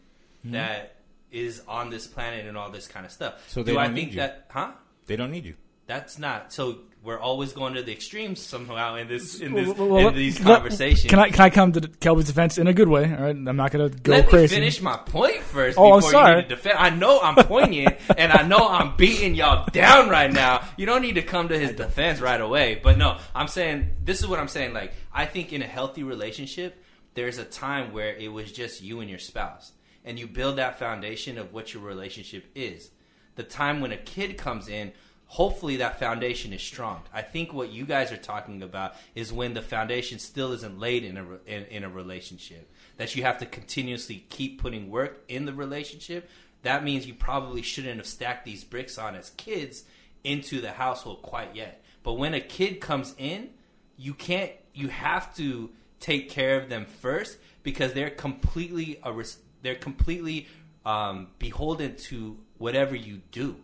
Mm-hmm. that is on this planet and all this kind of stuff. So they Do I think need you. that? Huh? They don't need you. That's not. So we're always going to the extremes somehow in this in this Well, well, in these let- conversations. Can I can I come to Kelby's defense in a good way? All right, I'm not gonna go Let crazy. me finish my point first Oh, I'm sorry. you need to. I know I'm poignant and I know I'm beating y'all down right now. You don't need to come to his defense right away. But no, I'm saying this is what I'm saying. Like I think in a healthy relationship, there's a time where it was just you and your spouse, and you build that foundation of what your relationship is. The time when a kid comes in. Hopefully that foundation is strong. I think what you guys are talking about is when the foundation still isn't laid in a in, in a relationship that you have to continuously keep putting work in the relationship, that means you probably shouldn't have stacked these bricks on as kids into the household quite yet. But when a kid comes in, you can't you have to take care of them first because they're completely a they're completely um, beholden to whatever you do.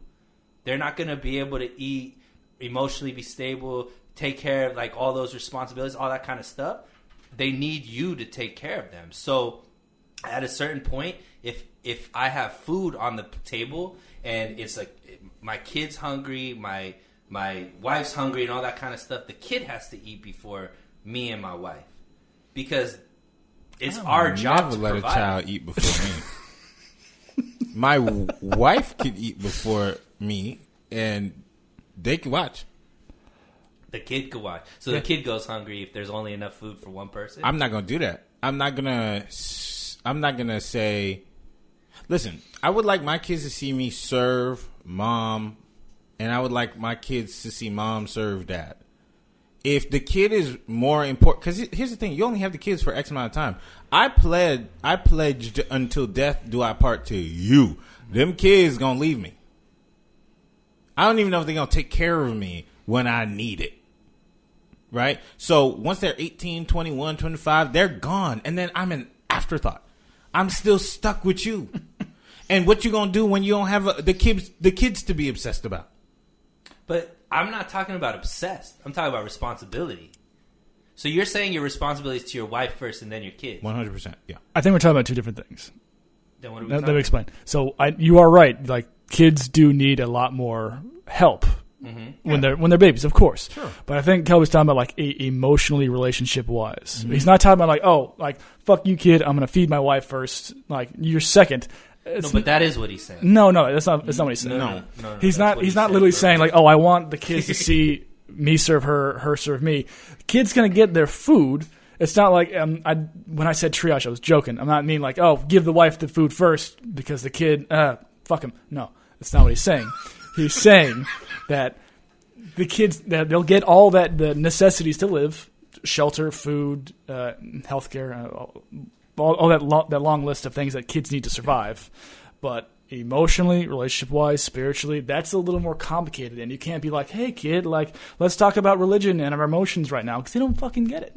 They're not going to be able to eat, emotionally be stable, take care of like all those responsibilities, all that kind of stuff. They need you to take care of them. So at a certain point, if if I have food on the table and it's like my kid's hungry, my my wife's hungry, and all that kind of stuff, the kid has to eat before me and my wife because it's our job Never to let provide. a child eat before me. My wife could eat before me, and they can watch. The kid could watch. So the kid goes hungry if there's only enough food for one person. I'm not gonna do that. I'm not gonna. I'm not gonna say. Listen, I would like my kids to see me serve mom, and I would like my kids to see mom serve dad. If the kid is more important, because here's the thing: you only have the kids for X amount of time. I pled, I pledged until death do I part to you. Them kids gonna leave me. I don't even know if they're gonna take care of me when I need it right? So once they're 18, 21, 25, they're gone. And then I'm an afterthought. I'm still stuck with you. and what you going to do when you don't have a, the kids the kids to be obsessed about? But I'm not talking about obsessed. I'm talking about responsibility. So you're saying your responsibility is to your wife first and then your kid. 100%. Yeah. I think we're talking about two different things. Then what are we Let, let me explain. So I, you are right. Like kids do need a lot more help when they're when they're babies, of course. Sure. But I think Kelby's talking about like e- emotionally, relationship wise. Mm-hmm. He's not talking about like, oh, like fuck you, kid. I'm gonna feed my wife first. Like you're second. No, but that is what he's saying. no, no, that's not. That's not what he's saying. No, No. no, no, no, He's not. what He's not literally bro. saying like, "Oh, I want the kids to see me serve her, her serve me." Kids gonna get their food. It's not like um, I when I said triage, I was joking. I'm not mean like, oh, give the wife the food first because the kid, uh, fuck him. No, that's not what he's saying. he's saying that the kids that they'll get all that the necessities to live, shelter, food, uh, healthcare, uh, all, all that lo- that long list of things that kids need to survive, but emotionally, relationship wise, spiritually, that's a little more complicated. And you can't be like, hey, kid, like, let's talk about religion and our emotions right now because they don't fucking get it.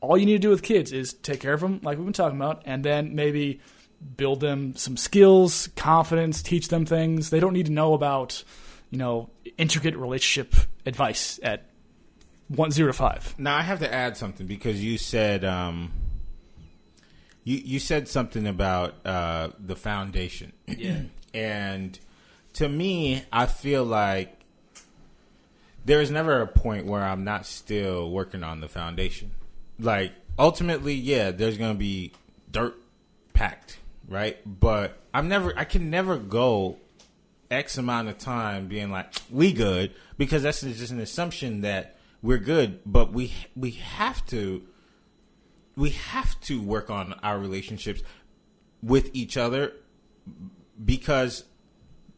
All you need to do with kids is take care of them, like we've been talking about, and then maybe build them some skills, confidence, teach them things. They don't need to know about, you know, intricate relationship advice at one zero to five. Now I have to add something because you said um, you you said something about uh, the foundation. Yeah. and to me, I feel like there is never a point where I'm not still working on the foundation. Like ultimately, yeah, there's gonna be dirt packed, right? But I'm never, I can never go X amount of time being like we good because that's just an assumption that we're good. But we we have to we have to work on our relationships with each other because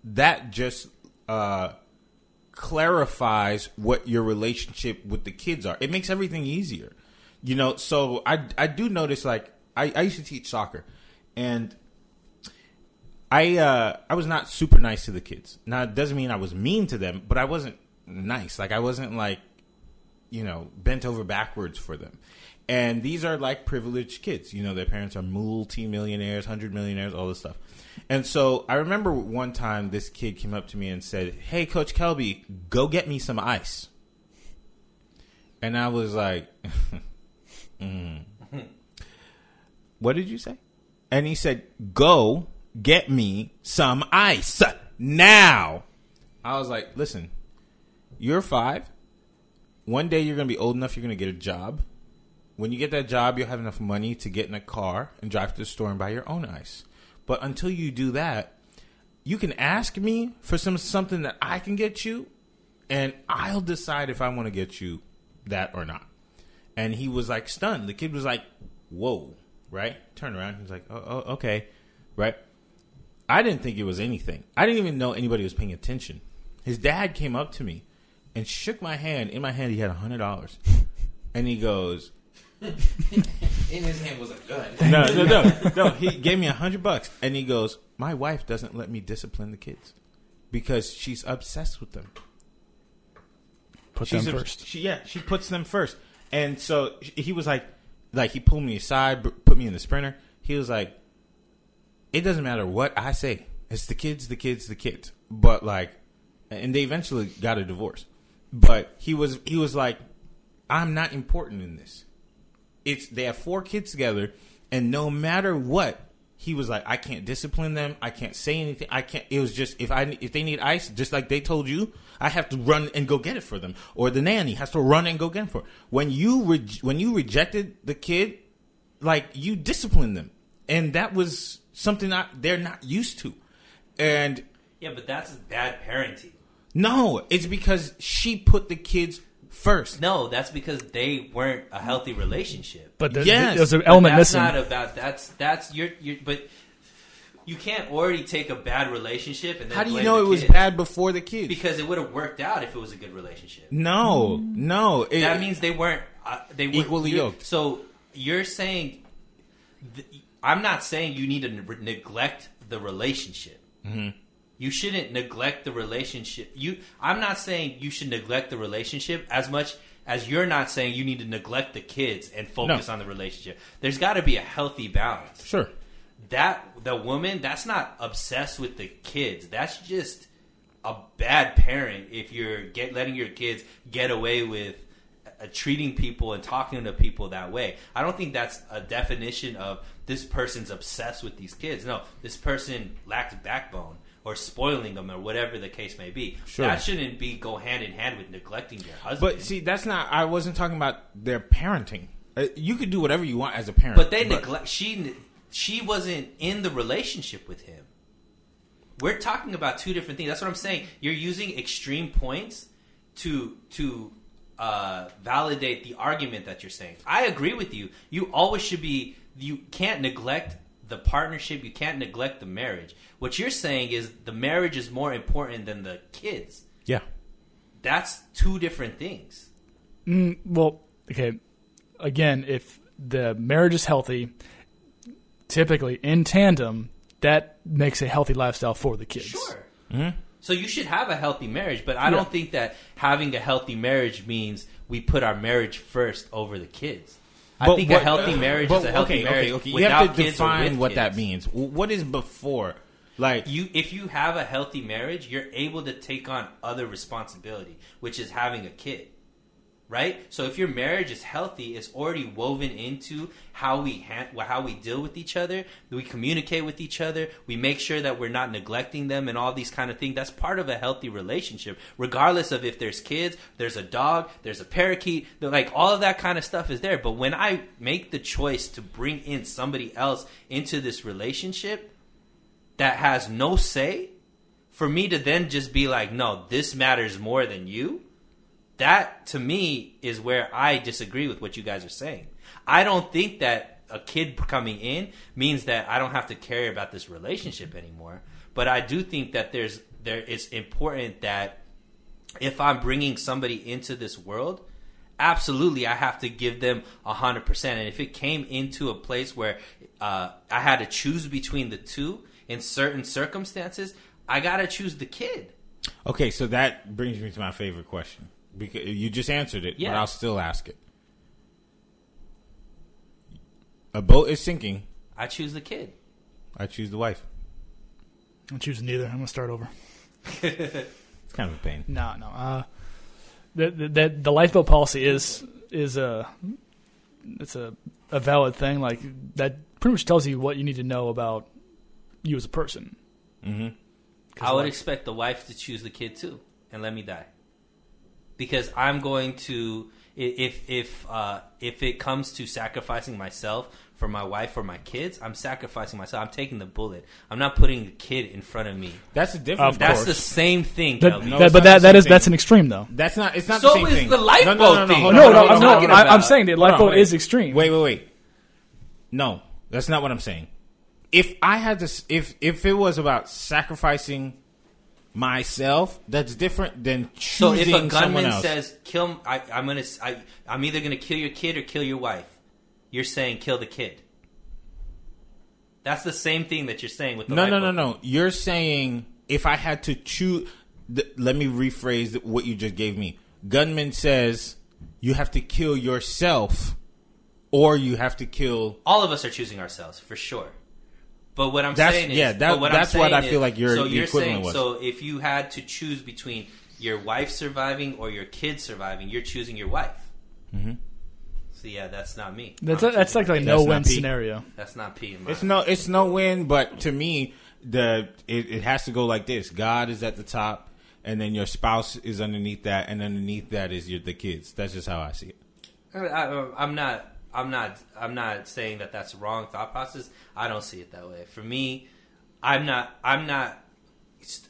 that just uh, clarifies what your relationship with the kids are. It makes everything easier, you know. So I I do notice like I, I used to teach soccer, and I uh, I was not super nice to the kids. Now it doesn't mean I was mean to them, but I wasn't nice. Like I wasn't like you know bent over backwards for them. And these are like privileged kids. You know, their parents are multi-millionaires, hundred millionaires, all this stuff. And so I remember one time this kid came up to me and said, "Hey, Coach Kelby, go get me some ice." And I was like, mm. "What did you say?" And he said, "Go get me some ice now." I was like, "Listen, you're five. One day you're gonna be old enough. You're gonna get a job." When you get that job, you'll have enough money to get in a car and drive to the store and buy your own ice. But until you do that, you can ask me for some something that I can get you, and I'll decide if I want to get you that or not. And he was like stunned. The kid was like, "Whoa!" Right? Turn around. He's like, "Oh, oh okay." Right? I didn't think it was anything. I didn't even know anybody was paying attention. His dad came up to me and shook my hand. In my hand, he had a hundred dollars, and he goes, In his hand was a gun. no, no, no, no. He gave me a hundred bucks, and he goes, "My wife doesn't let me discipline the kids because she's obsessed with them. Put She's them obs- first. She, yeah, she puts them first. And so he was like, like he pulled me aside, put me in the sprinter. He was like, "It doesn't matter what I say. It's the kids, the kids, the kids." But like, and they eventually got a divorce. But he was he was like, "I'm not important in this." it's they have four kids together, and no matter what, he was like, I can't discipline them. I can't say anything. I can't. It was just if I if they need ice, just like they told you, I have to run and go get it for them, or the nanny has to run and go get it for. When you re- when you rejected the kid, like you disciplined them, and that was something I, they're not used to, and Yeah, but that's bad parenting. no, it's because she put the kids first. No, that's because they weren't a healthy relationship. But there- Yes, there's an element that's missing. not about that's that's your your but you can't already take a bad relationship and then How do you blame know the it was bad before the kids? because it would have worked out if it was a good relationship. no, no, it, That means they weren't uh, they weren't Equally you're- yoked. So you're saying th- I'm not saying you need to ne- neglect the relationship. Mm-hmm. You shouldn't neglect the relationship. You I'm not saying you should neglect the relationship as much as you're not saying you need to neglect the kids and focus No. on the relationship. There's got to be a healthy balance sure. that the woman that's not obsessed with the kids that's just a bad parent if you're get letting your kids get away with uh, treating people and talking to people that way i don't think that's a definition of this person's obsessed with these kids no this person lacks backbone or spoiling them or whatever the case may be Sure. that shouldn't be go hand in hand with neglecting your husband But see, that's not. I wasn't talking about their parenting. Uh, you could do whatever you want as a parent. But they neglect. She she wasn't in the relationship with him. We're talking about two different things. That's what I'm saying. You're using extreme points to to uh, validate the argument that you're saying. I agree with you. You always should be. You can't neglect the partnership. You can't neglect the marriage. What you're saying is the marriage is more important than the kids. Yeah. That's two different things. Well, okay. Again, if the marriage is healthy, typically in tandem, that makes a healthy lifestyle for the kids. Sure. So you should have a healthy marriage, but I don't think that having a healthy marriage means we put our marriage first over the kids. I think a healthy marriage but- is a healthy okay, marriage Okay, okay. You have to kids define what that means. What is before? Like, You, if you have a healthy marriage, you're able to take on other responsibility, which is having a kid, right? So if your marriage is healthy, it's already woven into how we ha- how we deal with each other, we communicate with each other, we make sure that we're not neglecting them, and all these kind of things. That's part of a healthy relationship, regardless of if there's kids, there's a dog, there's a parakeet, like all of that kind of stuff is there. But when I make the choice to bring in somebody else into this relationship that has no say, for me to then just be like, no, this matters more than you, that to me is where I disagree with what you guys are saying. I don't think that a kid coming in means that I don't have to care about this relationship anymore. But I do think that there's there it's important that if I'm bringing somebody into this world, absolutely I have to give them a hundred percent. And if it came into a place where uh, I had to choose between the two in certain circumstances, I gotta choose the kid. okay, so that brings me to my favorite question because you just answered it, but I'll still ask it. A boat is sinking. I choose the kid. I choose the wife. I'm choosing neither. I'm gonna start over. It's kind of a pain. No, no. Uh, the, the the the lifeboat policy is is a it's a a valid thing. Like that pretty much tells you what you need to know about you as a person. Mm-hmm. I would like- expect the wife to choose the kid too and let me die. Because I'm going to if if uh, if it comes to sacrificing myself for my wife or my kids, I'm sacrificing myself. I'm taking the bullet. I'm not putting the kid in front of me. That's a different. Of That's course. the same thing, That, No, that- but that the that same is that's an extreme though. That's not. It's not So the same is thing. the lifeboat no, no, no, no, thing. hold No, on, no, hold on, I'm, hold on, talking no. I, I'm saying the lifeboat is extreme. Wait, wait, wait. No, that's not what I'm saying. If I had to, if if it was about sacrificing myself, that's different than choosing So if a someone gunman says kill, I, I'm gonna, I, I'm either gonna kill your kid or kill your wife. You're saying kill the kid. That's the same thing that you're saying with the no, no, no, no. You're saying if I had to choose, th- let me rephrase what you just gave me. Gunman says you have to kill yourself, or you have to kill. all of us are choosing ourselves for sure. But what I'm That's- saying is, yeah, that- what that's what saying I feel is- like your- so you're equivalent saying, was. So if you had to choose between your wife surviving or your kid surviving, you're choosing your wife. Mm-hmm. So yeah, that's not me. That's I'm that's like a my That's no win scenario. that's not P in my It's no, it's no win. But to me, the it, it has to go like this: God is at the top, and then your spouse is underneath that, and underneath that is your the kids. That's just how I see it. I, I, I'm not. I'm not. I'm not saying that that's wrong thought process. I don't see it that way. For me, I'm not. I'm not.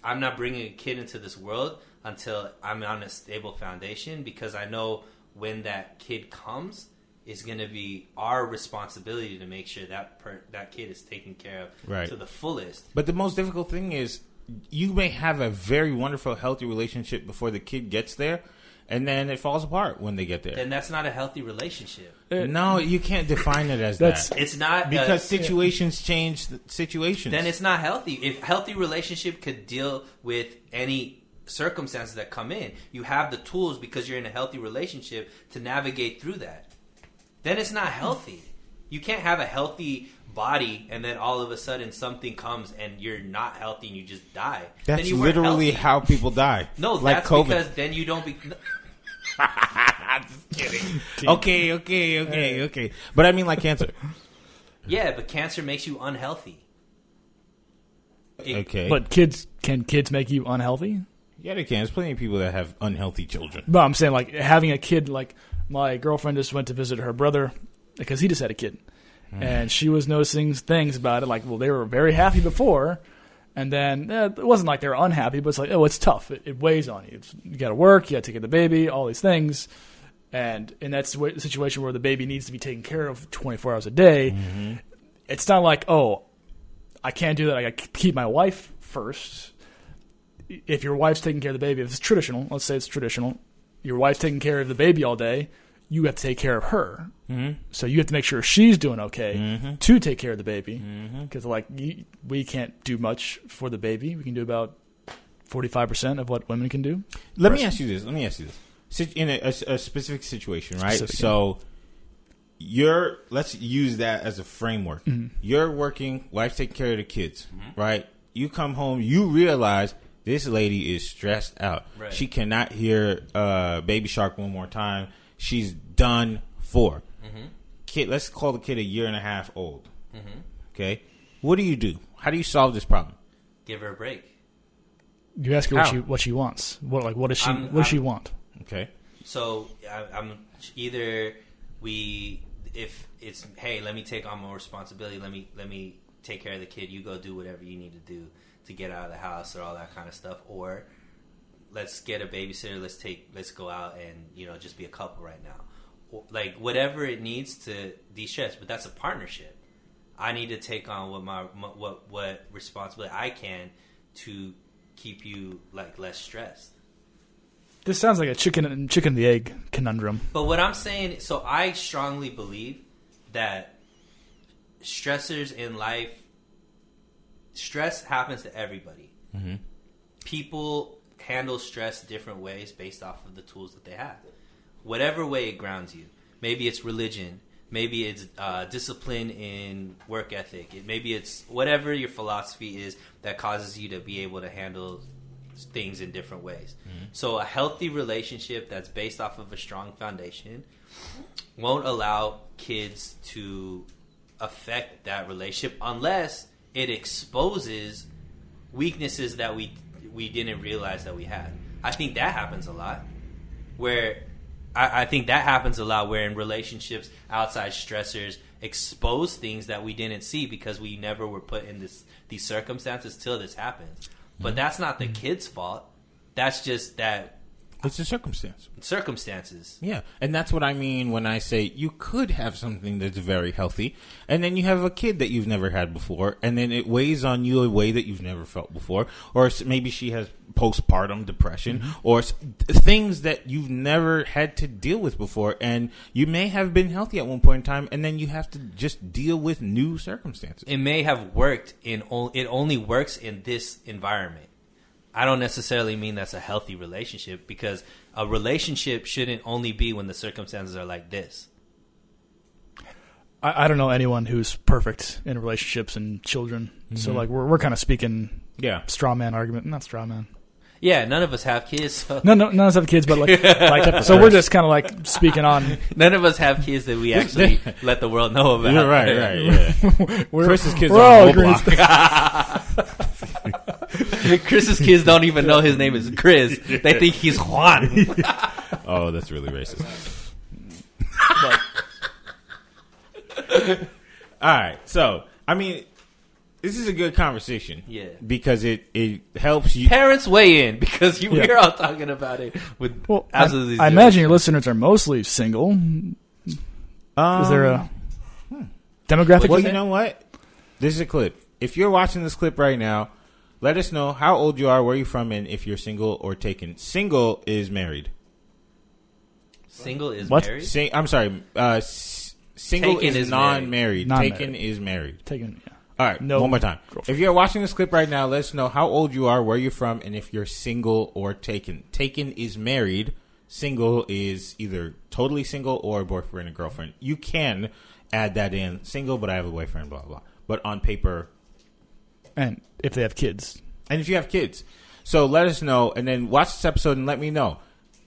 I'm not bringing a kid into this world until I'm on a stable foundation because I know when that kid comes, it's going to be our responsibility to make sure that per, that kid is taken care of Right. to the fullest. But the most difficult thing is you may have a very wonderful, healthy relationship before the kid gets there, and then it falls apart when they get there. Then that's not a healthy relationship. no, you can't define it as That's- that It's not uh, because situations change the situations. then it's not healthy. If healthy relationship could deal with any circumstances that come in, you have the tools because you're in a healthy relationship to navigate through that. Then it's not healthy. You can't have a healthy body and then all of a sudden something comes and you're not healthy and you just die. then that's you literally healthy. how people die. No, like that's COVID. because then you don't be. Just kidding. okay, okay, okay, uh. okay. But I mean, like cancer. Yeah, but cancer makes you unhealthy. It- Okay, But kids can kids make you unhealthy? yeah, they can. There's plenty of people that have unhealthy children. But I'm saying like having a kid. Like my girlfriend just went to visit her brother because he just had a kid, hmm. and she was noticing things about it. Like, well, they were very happy before, and then eh, it wasn't like they were unhappy, but it's like, oh, it's tough. It, it weighs on you. It's, you got to work. You got to take care of the baby. All these things. And in that situa- situation where the baby needs to be taken care of 24 hours a day, it's not like, oh, I can't do that. I got to keep my wife first. If your wife's taking care of the baby, if it's traditional, let's say it's traditional, your wife's taking care of the baby all day, you have to take care of her. Mm-hmm. So you have to make sure she's doing okay to take care of the baby. Because, like, you, we can't do much for the baby. We can do about 45% of what women can do. Let me ask you this. Let me ask you this. In a, a- a specific situation, right? Specific, so you're let's use that as a framework. Mm-hmm. You're working, wife taking care of the kids, right? You come home, you realize this lady is stressed out. Right. She cannot hear uh, Baby Shark one more time. She's done for. Mm-hmm. Kid, let's call the kid a year and a half old. Mm-hmm. Okay, what do you do? How do you solve this problem? Give her a break. You ask her what she what she wants. What like what does she I'm- what does she I'm- want? Okay, So I, I'm either we if it's hey let me take on more responsibility let me let me take care of the kid you go do whatever you need to do to get out of the house or all that kind of stuff or let's get a babysitter let's take let's go out and you know just be a couple right now like whatever it needs to de-stress but that's a partnership I need to take on what my, my what what responsibility I can to keep you like less stressed This sounds like a chicken and chicken and the egg conundrum. But what I'm saying, so I strongly believe that stressors in life, stress happens to everybody. Mm-hmm. People handle stress different ways based off of the tools that they have. Whatever way it grounds you. Maybe it's religion. Maybe it's uh, discipline in work ethic. It, maybe it's whatever your philosophy is that causes you to be able to handle things in different ways. So a healthy relationship that's based off of a strong foundation won't allow kids to affect that relationship unless it exposes weaknesses that we we didn't realize that we had. I think that happens a lot. Where I, I think that happens a lot where in relationships outside stressors expose things that we didn't see because we never were put in this these circumstances till this happens. But mm-hmm. that's not the mm-hmm. kid's fault. That's just that it's a circumstance. circumstances. Yeah, and that's what I mean when I say you could have something that's very healthy, and then you have a kid that you've never had before, and then it weighs on you a way that you've never felt before, or maybe she has postpartum depression, mm-hmm. or things that you've never had to deal with before, and you may have been healthy at one point in time, and then you have to just deal with new circumstances. it may have worked in it only works in this environment. I don't necessarily mean that's a healthy relationship because a relationship shouldn't only be when the circumstances are like this. I, I don't know anyone who's perfect in relationships and children. So mm-hmm. like we're we're kind of speaking Yeah, straw man argument, not straw man. Yeah, none of us have kids, so No, no, none of us have kids, but like, like so we're just kind of like speaking on. none of us have kids that we actually let the world know about. you're right, right. Yeah, We're, Chris's kids we're are all on. Roblox. Chris's kids don't even know his name is Chris. They think he's Juan. Oh, that's really racist. But All right. So, I mean, this is a good conversation. Yeah. Because it, it helps you. Parents weigh in because you, Yeah. we're all talking about it with well, I, absolutely. I zero imagine your listeners are mostly single. Is there a um, demographic? Well, you know what? This is a clip. If you're watching this clip right now, let us know how old you are, where you're from, and if you're single or taken. Single is married. Single is What? married. Sing, I'm sorry. Uh, s- single Taken is, is non-married. Non-married. Taken is married. Taken. yeah. All right, No one more time. girlfriend. If you're watching this clip right now, let us know how old you are, where you're from, and if you're single or taken. Taken is married. Single is either totally single or a boyfriend and girlfriend. You can add that in. Single, but I have a boyfriend, blah, blah. But on paper, And if they have kids, and if you have kids. So let us know, and then watch this episode and let me know.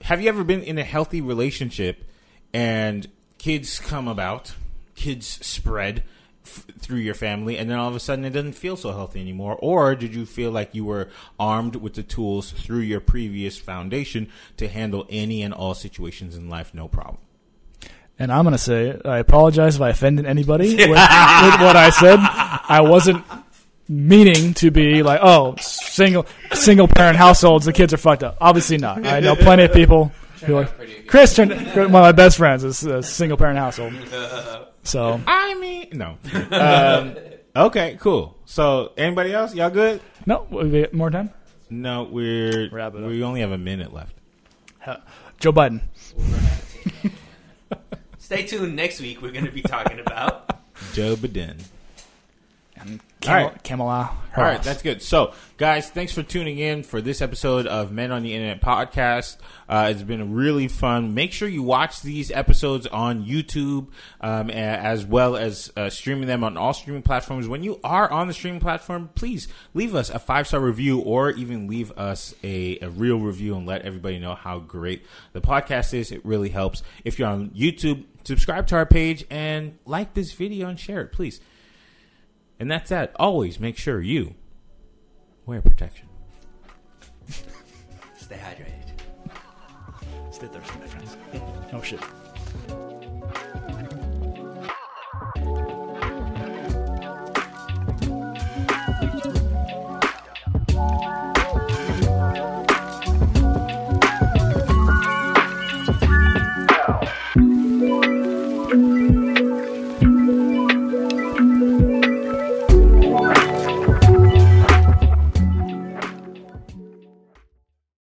Have you ever been in a healthy relationship and kids come about, kids spread f- through your family, and then all of a sudden it doesn't feel so healthy anymore? Or did you feel like you were armed with the tools through your previous foundation to handle any and all situations in life, no problem? and I'm gonna say I apologize if I offended anybody with, with what I said. I wasn't meaning to be like, oh, single single parent households, the kids are fucked up. Obviously not. I know plenty of people Who are- Chris turned one of my best friends. is a single parent household. So I mean, no. Um, okay, cool. So, anybody else? Y'all good? no, we get more time. No, we're Wrap it up. we only have a minute left. Joe Biden. Stay tuned. Next week, we're going to be talking about. Joe Biden. All right. Kamala. All right, that's good. So, guys, thanks for tuning in for this episode of Men on the Internet podcast. Uh, it's been really fun. Make sure you watch these episodes on YouTube um, as well as uh, streaming them on all streaming platforms. When you are on the streaming platform, please leave us a five star review or even leave us a, a real review and let everybody know how great the podcast is. It really helps. If you're on YouTube, subscribe to our page and like this video and share it, please. And that's that. Always make sure you wear protection. Stay hydrated. Stay thirsty, my friends. oh, shit.